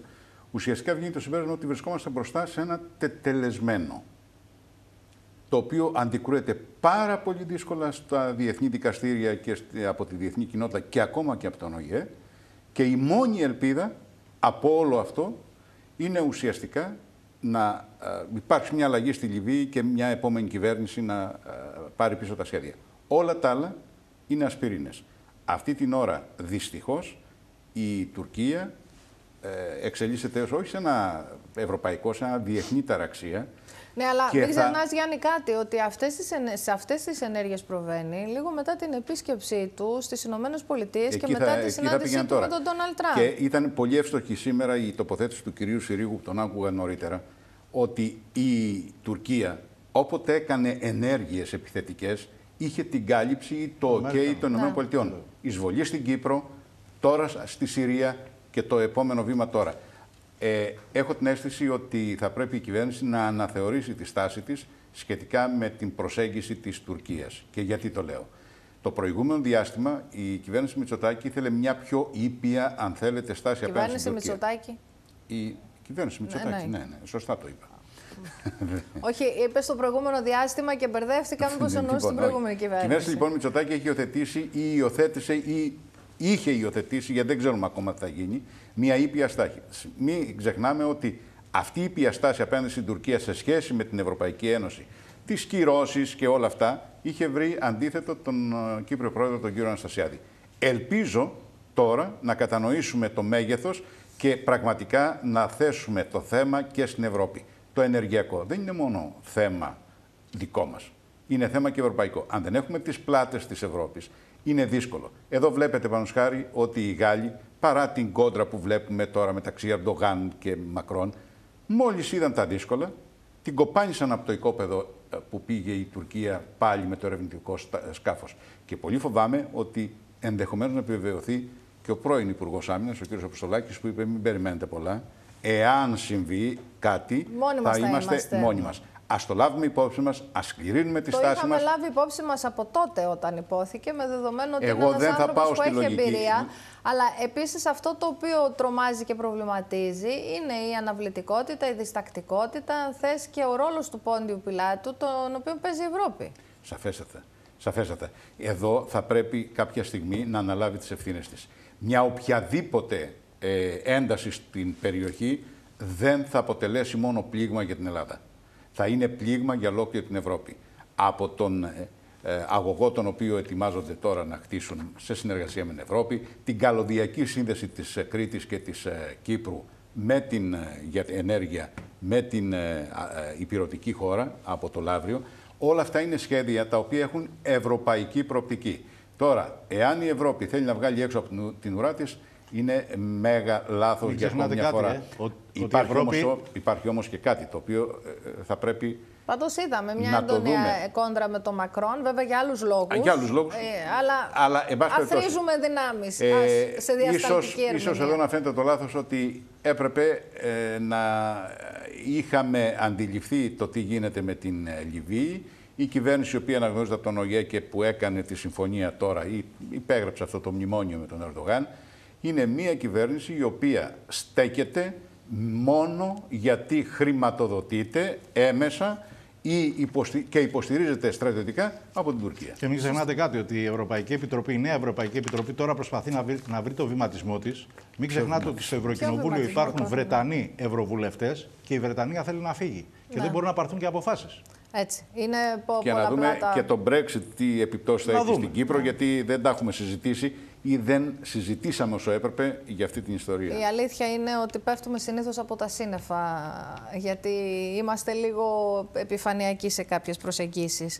Ουσιαστικά βγαίνει το συμπέρασμα ότι βρισκόμαστε μπροστά σε ένα τετελεσμένο. Το οποίο αντικρούεται πάρα πολύ δύσκολα στα διεθνή δικαστήρια και από τη διεθνή κοινότητα και ακόμα και από τον ΟΗΕ. Και η μόνη ελπίδα από όλο αυτό είναι ουσιαστικά να ε, υπάρξει μια αλλαγή στη Λιβύη και μια επόμενη κυβέρνηση να ε, πάρει πίσω τα σχέδια. Όλα τα άλλα είναι ασπιρίνες. Αυτή την ώρα, δυστυχώς, η Τουρκία ε, εξελίσσεται όχι σε ένα ευρωπαϊκό, σε ένα διεθνή ταραξία. Ναι, αλλά μην θα... ξεχνάς, Γιάννη, κάτι, ότι αυτές τις, σε αυτές τις ενέργειες προβαίνει λίγο μετά την επίσκεψή του στις Ηνωμένες Πολιτείες και μετά θα, τη συνάντησή του με τον Ντόναλτ Τραμπ. Και ήταν πολύ εύστοχη σήμερα η τοποθέτηση του κυρίου Συρίγου, που τον άκουγα νωρίτερα, ότι η Τουρκία όποτε έκανε ενέργειες επιθετικές, είχε την κάλυψη το OK των ΗΠΑ. Ναι. Εισβολή στην Κύπρο, τώρα στη Συρία και το επόμενο βήμα τώρα. Ε, έχω την αίσθηση ότι θα πρέπει η κυβέρνηση να αναθεωρήσει τη στάση της σχετικά με την προσέγγιση της Τουρκίας. Και γιατί το λέω. Το προηγούμενο διάστημα η κυβέρνηση Μητσοτάκη ήθελε μια πιο ήπια, αν θέλετε, στάση απέναντι στην Τουρκία. Μητσοτάκη; Η κυβέρνηση Μητσοτάκη, ναι, ναι, ναι, ναι σωστά το είπα. όχι, είπες στο προηγούμενο διάστημα και μπερδεύτηκα μήπως εννοούσες λοιπόν, την προηγούμενη κυβέρνηση. Η κυβέρνηση λοιπόν Μητσοτάκη έχει υιοθετήσει ή υιοθέτησε ή είχε υιοθετήσει, γιατί δεν ξέρουμε ακόμα τι θα γίνει, μια ήπια στάση. Μην ξεχνάμε ότι αυτή η ήπια στάση απέναντι στην Τουρκία σε σχέση με την Ευρωπαϊκή Ένωση, τις κυρώσεις και όλα αυτά, είχε βρει αντίθετο τον ε, Κύπριο Πρόεδρο, τον κύριο Αναστασιάδη. Ελπίζω τώρα να κατανοήσουμε το μέγεθος και πραγματικά να θέσουμε το θέμα και στην Ευρώπη. Το ενεργειακό δεν είναι μόνο θέμα δικό μας. Είναι θέμα και ευρωπαϊκό. Αν δεν έχουμε τις πλάτες της Ευρώπης, είναι δύσκολο. Εδώ βλέπετε, πάνω χάρη, ότι οι Γάλλοι, παρά την κόντρα που βλέπουμε τώρα μεταξύ Αρντογάν και Μακρόν, μόλις είδαν τα δύσκολα, την κοπάνισαν από το οικόπεδο ε, που πήγε η Τουρκία πάλι με το ερευνητικό σκάφος. Και πολύ φοβάμαι ότι ενδεχομένως να επιβεβαιωθεί και ο πρώην Υπουργός Άμυνας, ο κ. Αποστολάκης, που είπε: Μην περιμένετε πολλά. Εάν συμβεί κάτι, θα, θα είμαστε μόνοι μας. Α το λάβουμε υπόψη μας, ας κληρύνουμε τη το στάση μας. Το είχαμε λάβει υπόψη μας από τότε όταν υπόθηκε, με δεδομένο ότι Εγώ είναι ένας άνθρωπος που έχει λογική. εμπειρία. Αλλά επίσης αυτό το οποίο τρομάζει και προβληματίζει είναι η αναβλητικότητα, η διστακτικότητα, αν θες και ο ρόλος του πόντιου πιλάτου, τον οποίο παίζει η Ευρώπη. Σαφέστατα. Σαφέστατα. Εδώ θα πρέπει κάποια στιγμή να αναλάβει τις ευθύνες της. Μια οποιαδήποτε ε, ένταση στην περιοχή δεν θα αποτελέσει μόνο πλήγμα για την Ελλάδα θα είναι πλήγμα για ολόκληρη την Ευρώπη. Από τον ε, ε, αγωγό τον οποίο ετοιμάζονται τώρα να χτίσουν σε συνεργασία με την Ευρώπη, την καλωδιακή σύνδεση της ε, Κρήτης και της Κύπρου με την για ενέργεια με την υπηρετική χώρα από το Λαύριο. Όλα αυτά είναι σχέδια τα οποία έχουν ευρωπαϊκή προοπτική. Τώρα, εάν η Ευρώπη θέλει να βγάλει έξω από την ουρά της, είναι μέγα λάθος για μια κάτι, φορά. Ε. υπάρχει, Ευρώπη... όμως, υπάρχει όμως και κάτι το οποίο ε, ε, θα πρέπει Πάντως είδαμε μια έντονη κόντρα με τον Μακρόν, βέβαια για άλλους λόγους. Για άλλους λόγους. αλλά αλλά αθρίζουμε δυνάμεις ε, σε διασταλτική ερμηνεία. Ίσως εδώ να φαίνεται το λάθος ότι έπρεπε να είχαμε αντιληφθεί το τι γίνεται με την Λιβύη. Η κυβέρνηση, η οποία αναγνωρίζεται από τον ΟΓΕ και που έκανε τη συμφωνία τώρα ή υπέγραψε αυτό το μνημόνιο με τον Ερντογάν, είναι μια κυβέρνηση η οποία στέκεται μόνο γιατί χρηματοδοτείται έμεσα ή και υποστηρίζεται στρατιωτικά από την Τουρκία. Και μην ξεχνάτε κάτι, ότι η Ευρωπαϊκή Επιτροπή, η νέα Ευρωπαϊκή Επιτροπή τώρα προσπαθεί να βρει, να βρει το βηματισμό της. Μην ξεχνάτε ότι στο Ευρωκοινοβούλιο υπάρχουν Βρετανοί ευρωβουλευτές και η Βρετανία θέλει να φύγει. Και ναι. δεν μπορούν να πάρθουν και αποφάσεις. Έτσι. Είναι πο- και να δούμε και το Brexit τι επιπτώσεις θα έχει στην Κύπρο, γιατί δεν τα έχουμε συζητήσει ή δεν συζητήσαμε όσο έπρεπε για αυτή την ιστορία. Η αλήθεια είναι ότι πέφτουμε συνήθως από τα σύννεφα, γιατί είμαστε λίγο επιφανειακοί σε κάποιες προσεγγίσεις.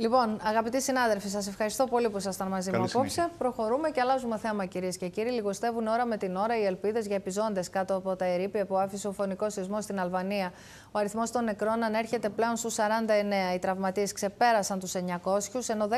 Λοιπόν, αγαπητοί συνάδελφοι, σας ευχαριστώ πολύ που ήσασταν μαζί μου απόψε. Προχωρούμε και αλλάζουμε θέμα, κυρίες και κύριοι. Λιγοστεύουν ώρα με την ώρα οι ελπίδες για επιζώντες κάτω από τα ερήπια που άφησε ο φωνικός σεισμός στην Αλβανία. Ο αριθμός των νεκρών ανέρχεται πλέον στους 49. Οι τραυματίες ξεπέρασαν τους 900, ενώ 10.000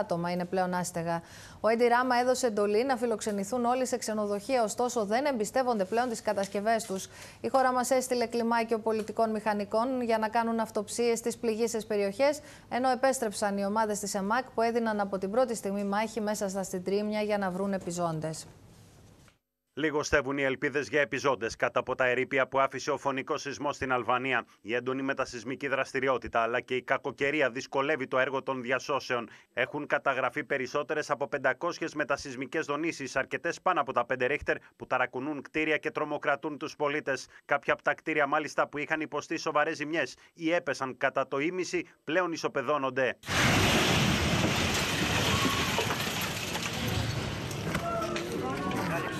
άτομα είναι πλέον άστεγα. Ο Έντι Ράμα έδωσε εντολή να φιλοξενηθούν όλοι σε ξενοδοχεία, ωστόσο δεν εμπιστεύονται πλέον τις κατασκευές τους. Η χώρα μας έστειλε κλιμάκιο πολιτικών μηχανικών για να κάνουν αυτοψίες στις πληγήσεις περιοχές, ενώ επέστρεψαν οι ομάδες της ΕΜΑΚ που έδιναν από την πρώτη στιγμή μάχη μέσα στα συντρίμια για να βρουν επιζώντες. Λιγοστεύουν οι ελπίδες για επιζώντες κάτω από τα ερήπια που άφησε ο φωνικός σεισμός στην Αλβανία. Η έντονη μετασυσμική δραστηριότητα αλλά και η κακοκαιρία δυσκολεύει το έργο των διασώσεων. Έχουν καταγραφεί περισσότερες από 500 μετασυσμικέ δονήσεις, αρκετές πάνω από τα 5 ρίχτερ, που ταρακουνούν κτίρια και τρομοκρατούν τους πολίτες. Κάποια από τα κτίρια, μάλιστα, που είχαν υποστεί σοβαρές ζημιές ή έπεσαν κατά το ίμιση, πλέον ισοπεδώνονται.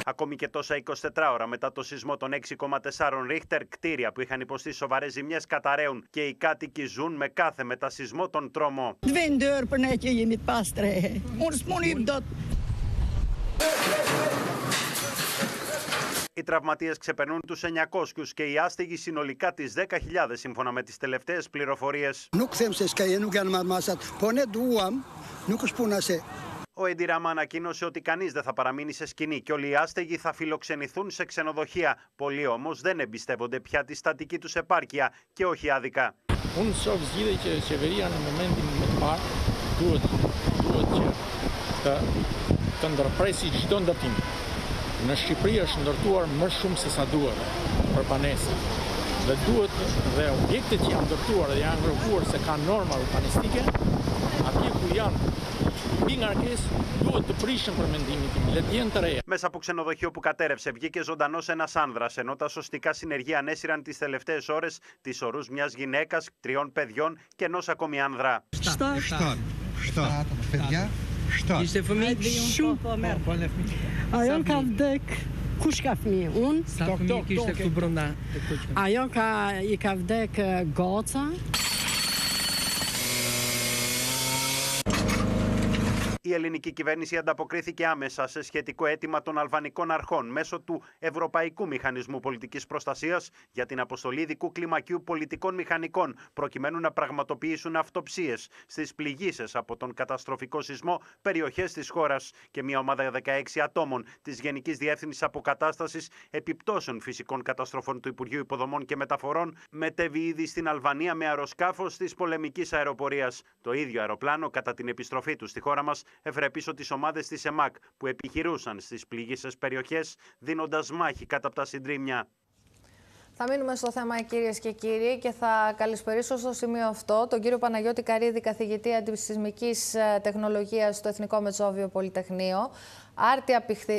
Ακόμη και τόσα 24 ώρα μετά το σεισμό των 6,4 ρίχτερ, κτίρια που είχαν υποστεί σοβαρές ζημιές καταραίουν και οι κάτοικοι ζουν με κάθε μετασυσμό τον τρόμο. Οι τραυματίες ξεπερνούν τους 900 και οι άστεγοι συνολικά τις 10.000 σύμφωνα με τις τελευταίες πληροφορίες. Ο Εντιράμα ανακοίνωσε ότι κανεί δεν θα παραμείνει σε σκηνή και όλοι οι άστεγοι θα φιλοξενηθούν σε ξενοδοχεία. Πολλοί όμω δεν εμπιστεύονται πια τη στατική του επάρκεια και όχι άδικα. Në Shqipëri është ndërtuar më shumë se sa duhet për banesa. Dhe duhet dhe objektet që janë ndërtuar dhe janë ngrohuar se kanë norma urbanistike, atje ku janë μη duhet të prishën për mendimin tim. Le të jenë të reja. Μέσα από ξενοδοχείο που κατέρευσε βγήκε ζωντανό ένα άνδρα, ενώ τα σωστικά συνεργεία ανέσυραν τι τελευταίε ώρε τι ορού μια γυναίκα, τριών παιδιών και ενό ακόμη άνδρα. Στα παιδιά Kush ka fëmijë? Unë. Sa fëmijë kishte këtu brenda? Ajo ka i ka vdek goca. Η ελληνική κυβέρνηση ανταποκρίθηκε άμεσα σε σχετικό αίτημα των αλβανικών αρχών μέσω του Ευρωπαϊκού Μηχανισμού Πολιτικής Προστασίας για την αποστολή ειδικού κλιμακίου πολιτικών μηχανικών, προκειμένου να πραγματοποιήσουν αυτοψίες στις πληγήσεις από τον καταστροφικό σεισμό περιοχές της χώρας. Και μια ομάδα 16 ατόμων της Γενικής Διεύθυνσης Αποκατάστασης Επιπτώσεων Φυσικών Καταστροφών του Υπουργείου Υποδομών και Μεταφορών μετέβη ήδη στην Αλβανία με αεροσκάφος της πολεμικής αεροπορίας. Το ίδιο αεροπλάνο, κατά την επιστροφή του στη χώρα μας, έφερε πίσω τις ομάδες της ΕΜΑΚ που επιχειρούσαν στις πληγήσεις περιοχές, δίνοντας μάχη κάτω από τα συντρίμια. Θα μείνουμε στο θέμα κυρίες και κύριοι και θα καλησπερίσω στο σημείο αυτό τον κύριο Παναγιώτη Καρίδη, καθηγητή αντισυσμικής ε, τεχνολογίας στο Εθνικό Μετσόβιο Πολυτεχνείο. Άρτη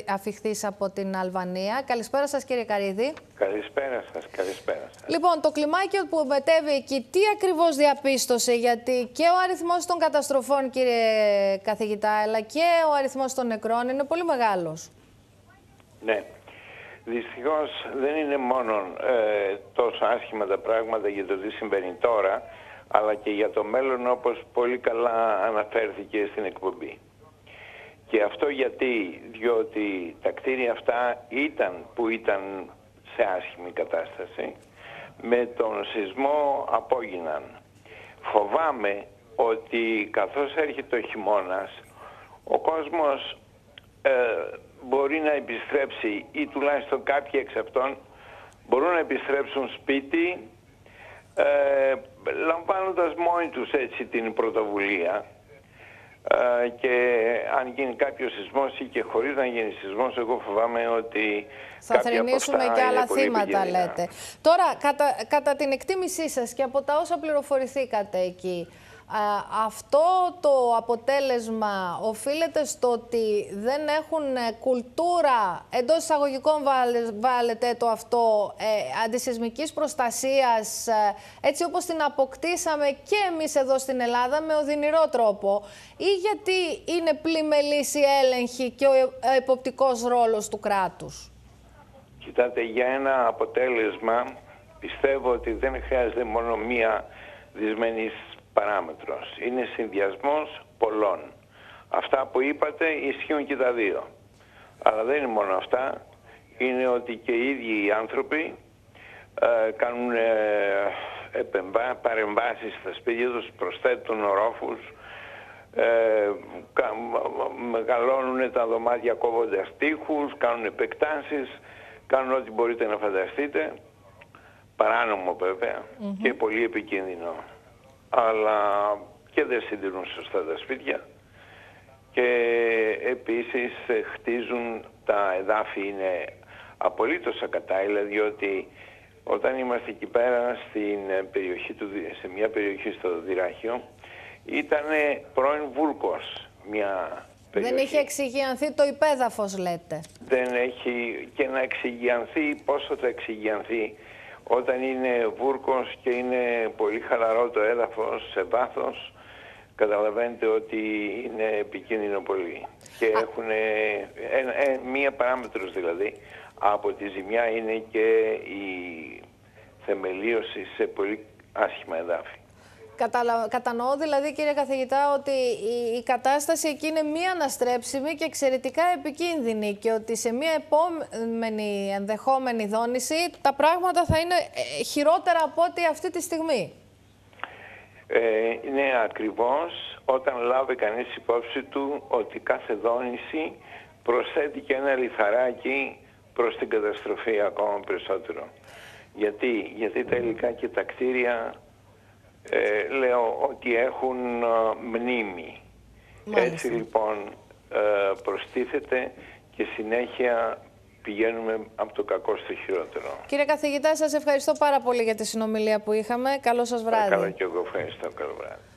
αφιχθή από την Αλβανία. Καλησπέρα σας, κύριε Καρίδη. Καλησπέρα σας, καλησπέρα σας. Λοιπόν, το κλιμάκιο που μετέβει εκεί, τι ακριβώς διαπίστωσε, γιατί και ο αριθμός των καταστροφών, κύριε καθηγητά, αλλά και ο αριθμός των νεκρών είναι πολύ μεγάλος. Ναι. Δυστυχώς δεν είναι μόνο ε, τόσο άσχημα τα πράγματα για το τι συμβαίνει τώρα, αλλά και για το μέλλον όπως πολύ καλά αναφέρθηκε στην εκπομπή. Και αυτό γιατί, διότι τα κτίρια αυτά ήταν που ήταν σε άσχημη κατάσταση, με τον σεισμό απόγιναν. Φοβάμαι ότι καθώς έρχεται ο χειμώνας, ο κόσμος ε, μπορεί να επιστρέψει ή τουλάχιστον κάποιοι εξ αυτών μπορούν να επιστρέψουν σπίτι ε, λαμβάνοντας μόνοι τους έτσι την πρωτοβουλία ε, και αν γίνει κάποιο σεισμός ή και χωρίς να γίνει σεισμός, εγώ φοβάμαι ότι. Θα θρυνήσουμε και άλλα θύματα, λέτε. Τώρα, κατά, κατά την εκτίμησή σας και από τα όσα πληροφορηθήκατε εκεί, αυτό το αποτέλεσμα οφείλεται στο ότι δεν έχουν ε, κουλτούρα εντός εισαγωγικών βάλετε το αυτό ε, αντισυσμικής προστασίας ε, έτσι όπως την αποκτήσαμε και εμείς εδώ στην Ελλάδα με οδυνηρό τρόπο ή γιατί είναι πλημελής η έλεγχη και ο υποπτικός ρόλος του κράτους; Κοιτάτε, για ένα αποτέλεσμα πιστεύω ότι δεν χρειάζεται μόνο μία δυσμενής παράμετρος. Είναι συνδυασμός πολλών. Αυτά που είπατε ισχύουν και τα δύο. Αλλά δεν είναι μόνο αυτά. Είναι ότι και οι ίδιοι οι άνθρωποι ε, κάνουν ε, επεμβά, παρεμβάσεις στα σπίτια τους, προσθέτουν ορόφους, ε, μεγαλώνουν τα δωμάτια κόβοντας τείχους, κάνουν επεκτάσεις, κάνουν ό,τι μπορείτε να φανταστείτε. Παράνομο και πολύ επικίνδυνο αλλά και δεν συντηρούν σωστά τα σπίτια και επίσης ε, χτίζουν τα εδάφη είναι απολύτως ακατάλληλα διότι όταν είμαστε εκεί πέρα στην ε, περιοχή του, σε μια περιοχή στο Δυράχιο ήταν πρώην Βούλκος μια περιοχή. Δεν είχε εξηγιανθεί το υπέδαφος λέτε. Δεν έχει και να εξηγιανθεί πόσο θα εξηγιανθεί όταν είναι βούρκος και είναι πολύ χαλαρό το έδαφος σε βάθος, καταλαβαίνετε ότι είναι επικίνδυνο πολύ. και έχουν μία παράμετρος δηλαδή από τη ζημιά είναι και η θεμελίωση σε πολύ άσχημα εδάφη. Κατανοώ δηλαδή κύριε καθηγητά ότι η, κατάσταση εκεί είναι μη αναστρέψιμη και εξαιρετικά επικίνδυνη και ότι σε μια επόμενη ενδεχόμενη δόνηση τα πράγματα θα είναι ε, χειρότερα από ό,τι αυτή τη στιγμή. Ε, ναι, ακριβώς όταν λάβει κανείς υπόψη του ότι κάθε δόνηση προσθέτει και ένα λιθαράκι προς την καταστροφή ακόμα περισσότερο. Γιατί, γιατί τα υλικά και τα κτίρια ε, λέω ότι έχουν ε, μνήμη. Έτσι λοιπόν ε, προστίθεται και συνέχεια πηγαίνουμε από το κακό στο χειρότερο. Κύριε καθηγητά, σας ευχαριστώ πάρα πολύ για τη συνομιλία που είχαμε. Καλό σας βράδυ. Καλά και εγώ ευχαριστώ. Καλό βράδυ.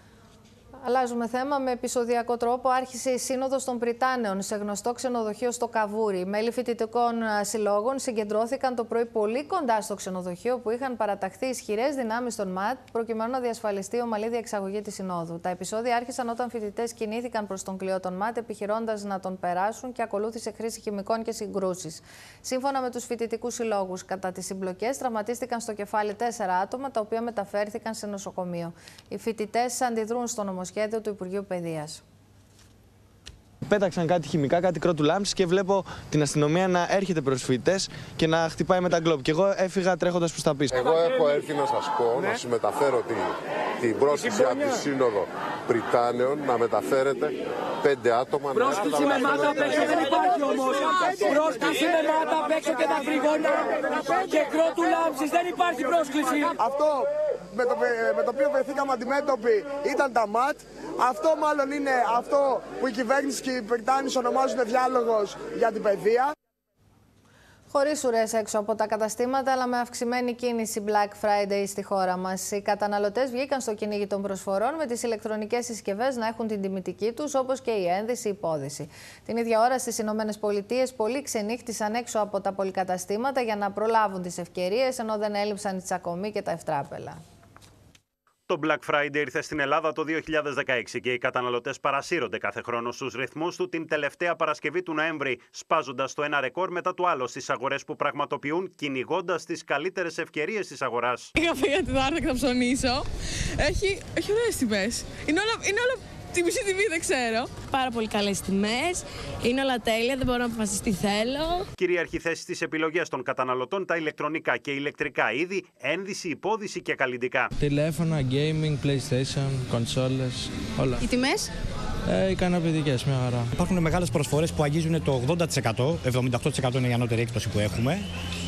Αλλάζουμε θέμα. Με επεισοδιακό τρόπο άρχισε η Σύνοδος των Πριτάνεων σε γνωστό ξενοδοχείο στο Καβούρι. Μέλη φοιτητικών συλλόγων συγκεντρώθηκαν το πρωί πολύ κοντά στο ξενοδοχείο που είχαν παραταχθεί ισχυρές δυνάμεις των ΜΑΤ προκειμένου να διασφαλιστεί ομαλή διεξαγωγή της Συνόδου. Τα επεισόδια άρχισαν όταν φοιτητές κινήθηκαν προς τον κλειό των ΜΑΤ επιχειρώντας να τον περάσουν και ακολούθησε χρήση χημικών και συγκρούσεις. Σύμφωνα με τους φοιτητικούς συλλόγους, κατά τις συμπλοκές τραυματίστηκαν στο κεφάλι τέσσερα άτομα τα οποία μεταφέρθηκαν σε νοσοκομείο. Οι φοιτητές αντιδρούν στο νομοσχέδιο σχέδιο του Υπουργείου Παιδείας. Πέταξαν κάτι χημικά, κάτι κρότου λάμψη και βλέπω την αστυνομία να έρχεται προς φοιτητές και να χτυπάει με τα γκλόπ. Και εγώ έφυγα τρέχοντας προς τα πίσω. Εγώ έχω έρθει να σας πω, να συμμεταφέρω την, την πρόσκληση από τη Σύνοδο Πριτάνεων να μεταφέρετε πέντε άτομα. Πρόσκληση με μάτα απ' έξω δεν υπάρχει όμως. Πρόσκληση με μάτα απ' έξω και τα φρυγόνα και κρότου λάμψη δεν υπάρχει πρόσκληση. Αυτό με το, με το οποίο βρεθήκαμε αντιμέτωποι ήταν τα ΜΑΤ. Αυτό μάλλον είναι αυτό που η κυβέρνηση και οι Πριτάνοι ονομάζουν διάλογος για την παιδεία. Χωρίς ουρές έξω από τα καταστήματα, αλλά με αυξημένη κίνηση Black Friday στη χώρα μας. Οι καταναλωτές βγήκαν στο κυνήγι των προσφορών με τις ηλεκτρονικές συσκευές να έχουν την τιμητική τους, όπως και η ένδυση υπόδηση. Την ίδια ώρα στις Ηνωμένες Πολιτείες, πολλοί ξενύχτησαν έξω από τα πολυκαταστήματα για να προλάβουν τις ευκαιρίες, ενώ δεν έλειψαν οι τσακωμοί και τα ευτράπελα. Το Black Friday ήρθε στην Ελλάδα το 2016 και οι καταναλωτές παρασύρονται κάθε χρόνο στους ρυθμούς του την τελευταία Παρασκευή του Νοέμβρη, σπάζοντας το ένα ρεκόρ μετά το άλλο στις αγορές που πραγματοποιούν, κυνηγώντας τις καλύτερες ευκαιρίες της αγοράς. Είχα φύγει για τη Δάρτα και θα ψωνίσω. Έχει, έχει ωραίες τιμές. Είναι όλα, είναι όλα τη μισή τιμή δεν ξέρω. Πάρα πολύ καλές τιμές. Είναι όλα τέλεια, δεν μπορώ να αποφασίσω τι θέλω. Κυρίαρχη θέση στι επιλογέ των καταναλωτών τα ηλεκτρονικά και ηλεκτρικά είδη, ένδυση, υπόδηση και καλλιντικά. Τηλέφωνα, gaming, PlayStation, κονσόλε, όλα. Οι τιμές; Ε, ικανοποιητικές, μια χαρά. Υπάρχουν μεγάλες προσφορές που αγγίζουν το 80%, 78% είναι η ανώτερη έκπτωση που έχουμε.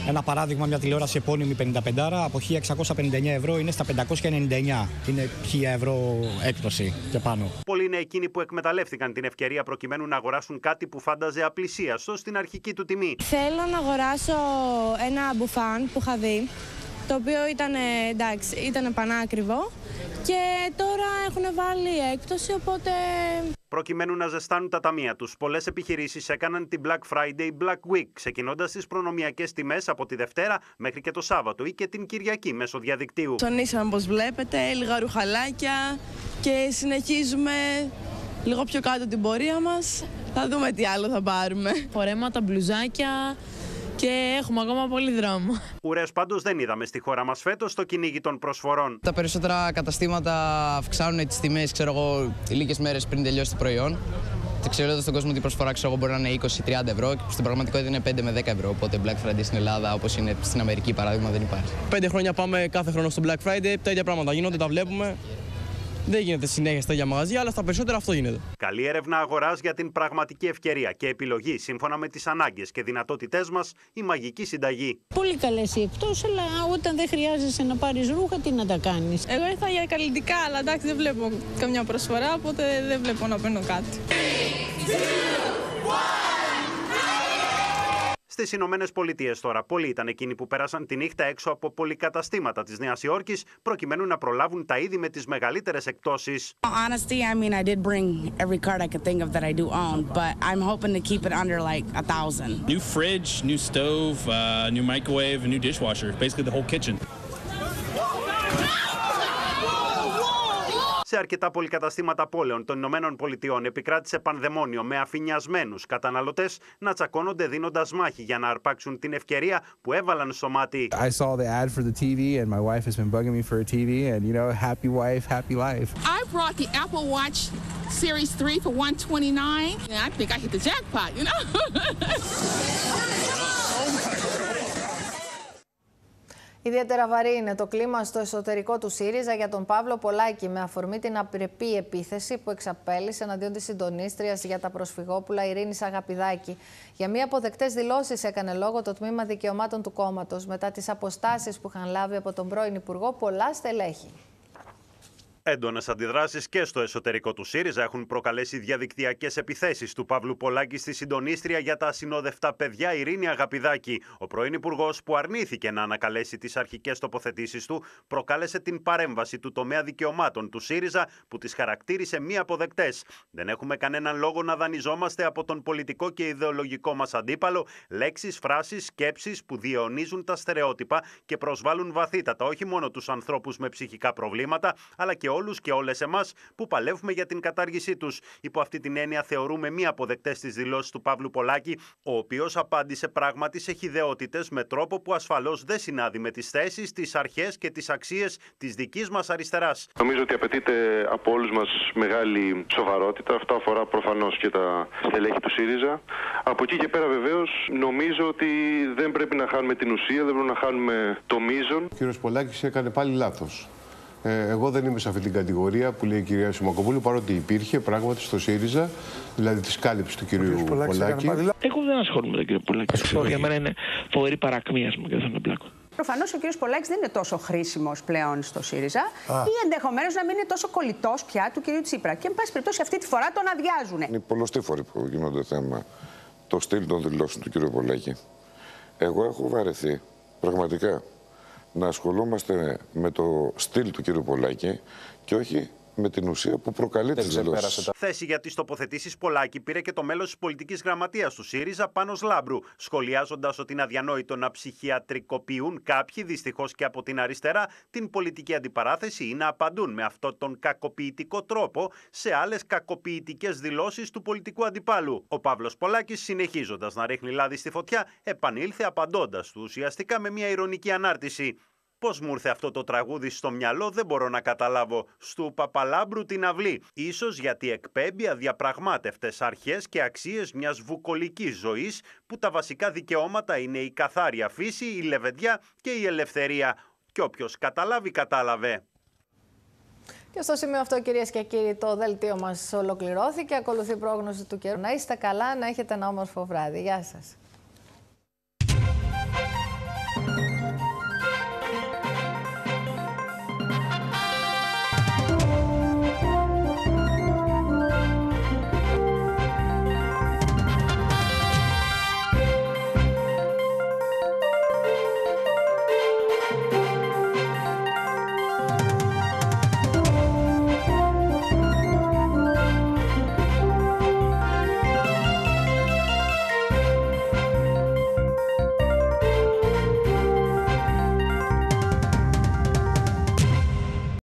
Ένα παράδειγμα, μια τηλεόραση επώνυμη 55 από 1659 ευρώ είναι στα 599. Είναι 1000 ευρώ έκπτωση και πάνω. Πολλοί είναι εκείνοι που εκμεταλλεύτηκαν την ευκαιρία προκειμένου να αγοράσουν κάτι που φάνταζε απλησίαστο στην αρχική του τιμή. Θέλω να αγοράσω ένα μπουφάν που είχα δει, το οποίο ήταν εντάξει, ήταν πανάκριβο και τώρα έχουν βάλει έκπτωση, οπότε... Προκειμένου να ζεστάνουν τα ταμεία τους, πολλές επιχειρήσεις έκαναν την Black Friday Black Week, ξεκινώντας τις προνομιακές τιμές από τη Δευτέρα μέχρι και το Σάββατο ή και την Κυριακή μέσω διαδικτύου. Ψωνίσαμε, όπως βλέπετε, λίγα ρουχαλάκια και συνεχίζουμε λίγο πιο κάτω την πορεία μας. Θα δούμε τι άλλο θα πάρουμε. Φορέματα, μπλουζάκια, και έχουμε ακόμα πολύ δρόμο. Ουρέ πάντως δεν είδαμε στη χώρα μας φέτος στο κυνήγι των προσφορών. Τα περισσότερα καταστήματα αυξάνουν τις τιμές, ξέρω εγώ, λίγες μέρες πριν τελειώσει το προϊόν. Ξέρετε στον κόσμο ότι η προσφορά ξέρω, εγώ, μπορεί να είναι 20-30 ευρώ και στην πραγματικότητα είναι 5 με 10 ευρώ. Οπότε Black Friday στην Ελλάδα, όπως είναι στην Αμερική παράδειγμα, δεν υπάρχει. Πέντε χρόνια πάμε κάθε χρόνο στο Black Friday, τα ίδια πράγματα γίνονται, τα βλέπουμε. Δεν γίνεται συνέχεια στα ίδια μαγαζιά, αλλά στα περισσότερα αυτό γίνεται. Καλή έρευνα αγοράς για την πραγματική ευκαιρία και επιλογή σύμφωνα με τις ανάγκες και δυνατότητές μας, η μαγική συνταγή. Πολύ καλές οι εκτός, αλλά όταν δεν χρειάζεσαι να πάρεις ρούχα, τι να τα κάνεις; Εγώ ήρθα για καλλιτικά, αλλά εντάξει δεν βλέπω καμιά προσφορά, οπότε δεν βλέπω να παίρνω κάτι. Στι Ηνωμένε Πολιτείε τώρα, πολλοί ήταν εκείνοι που πέρασαν τη νύχτα έξω από πολυκαταστήματα τη Νέα Υόρκη προκειμένου να προλάβουν τα είδη με τι μεγαλύτερε εκπτώσει. Honestly, I mean, I did bring every card I could think of that I do own, but I'm hoping to keep it under like a thousand. New fridge, new stove, uh, new microwave, a new dishwasher, basically the whole kitchen. Σε αρκετά πολυκαταστήματα πόλεων των Ηνωμένων Πολιτειών επικράτησε πανδαιμόνιο με αφηνιασμένου καταναλωτές να τσακώνονται δίνοντας μάχη για να αρπάξουν την ευκαιρία που έβαλαν στο μάτι. I saw the ad for the TV and my wife has been bugging me for a TV and you know happy wife happy life. I brought the Apple Watch Series 3 for 129 and I think I hit the jackpot, you know; Ιδιαίτερα βαρύ είναι το κλίμα στο εσωτερικό του ΣΥΡΙΖΑ για τον Παύλο Πολάκη με αφορμή την απρεπή επίθεση που εξαπέλυσε εναντίον της συντονίστριας για τα προσφυγόπουλα Ειρήνης Αγαπηδάκη. Για μία αποδεκτές δηλώσεις έκανε λόγο το τμήμα δικαιωμάτων του κόμματος μετά τις αποστάσεις που είχαν λάβει από τον πρώην Υπουργό πολλά στελέχη. Έντονες αντιδράσεις και στο εσωτερικό του ΣΥΡΙΖΑ έχουν προκαλέσει διαδικτυακές επιθέσεις του Παύλου Πολάκη στη συντονίστρια για τα ασυνόδευτα παιδιά Ειρήνη Αγαπηδάκη. Ο πρώην Υπουργός, που αρνήθηκε να ανακαλέσει τις αρχικές τοποθετήσεις του, προκάλεσε την παρέμβαση του τομέα δικαιωμάτων του ΣΥΡΙΖΑ, που τις χαρακτήρισε μη αποδεκτές. Δεν έχουμε κανέναν λόγο να δανειζόμαστε από τον πολιτικό και ιδεολογικό μας αντίπαλο λέξεις, φράσεις, σκέψεις που διαιωνίζουν τα στερεότυπα και προσβάλλουν βαθύτατα όχι μόνο τους ανθρώπους με ψυχικά προβλήματα, αλλά και όλους και όλες εμάς που παλεύουμε για την κατάργησή τους. Υπό αυτή την έννοια θεωρούμε μη αποδεκτές τις δηλώσεις του Παύλου Πολάκη, ο οποίος απάντησε πράγματι σε χιδεότητες με τρόπο που ασφαλώς δεν συνάδει με τις θέσεις, τις αρχές και τις αξίες της δικής μας αριστεράς. Νομίζω ότι απαιτείται από όλους μας μεγάλη σοβαρότητα. Αυτό αφορά προφανώς και τα στελέχη του ΣΥΡΙΖΑ. Από εκεί και πέρα βεβαίως νομίζω ότι δεν πρέπει να χάνουμε την ουσία, δεν πρέπει να χάνουμε το μείζον. Ο κύριος Πολάκης έκανε πάλι λάθος. Ε, εγώ δεν είμαι σε αυτή την κατηγορία που λέει η κυρία Σιμακοπούλου, παρότι υπήρχε πράγματι στο ΣΥΡΙΖΑ, δηλαδή της κάλυψης του κυρίου Πολάκης. Εγώ δεν ασχολούμαι με τον κύριο Πολάκη. Για μένα είναι φοβερή παρακμίας μου και δεν θα μπλάκω. Προφανώς ο κύριος Πολάκης δεν είναι τόσο χρήσιμος πλέον στο ΣΥΡΙΖΑ Α. ή ενδεχομένως να μην είναι τόσο κολλητός πια του κυρίου Τσίπρα. Και, εν πάση περιπτώσει, αυτή τη φορά τον αδειάζουν. Είναι πολλωστή φορή που γίνονται θέμα το στυλ των δηλώσεων του κύριου Πολάκη. Εγώ έχω βαρεθεί πραγματικά να ασχολούμαστε με το στυλ του κύριου Πολάκη και όχι με την ουσία που προκαλεί τις δηλώσεις. Θέση για τις τοποθετήσεις Πολάκη πήρε και το μέλος της πολιτικής γραμματείας του ΣΥΡΙΖΑ, Πάνος Λάμπρου, σχολιάζοντας ότι είναι αδιανόητο να ψυχιατρικοποιούν κάποιοι, δυστυχώς και από την αριστερά, την πολιτική αντιπαράθεση ή να απαντούν με αυτόν τον κακοποιητικό τρόπο σε άλλες κακοποιητικές δηλώσεις του πολιτικού αντιπάλου. Ο Παύλος Πολάκης, συνεχίζοντας να ρίχνει λάδι στη φωτιά, επανήλθε απαντώντας του ουσιαστικά με μια ηρωνική ανάρτηση. Πώς μου ήρθε αυτό το τραγούδι στο μυαλό δεν μπορώ να καταλάβω. Στου Παπαλάμπρου την αυλή. Ίσως γιατί εκπέμπει αδιαπραγμάτευτες αρχές και αξίες μιας βουκολικής ζωής που τα βασικά δικαιώματα είναι η καθάρια φύση, η λεβεντιά και η ελευθερία. Και όποιος καταλάβει κατάλαβε. Και στο σημείο αυτό, κυρίες και κύριοι, το δελτίο μας ολοκληρώθηκε. Ακολουθεί πρόγνωση του καιρού. Να είστε καλά, να έχετε ένα όμορφο βράδυ. Γεια σας.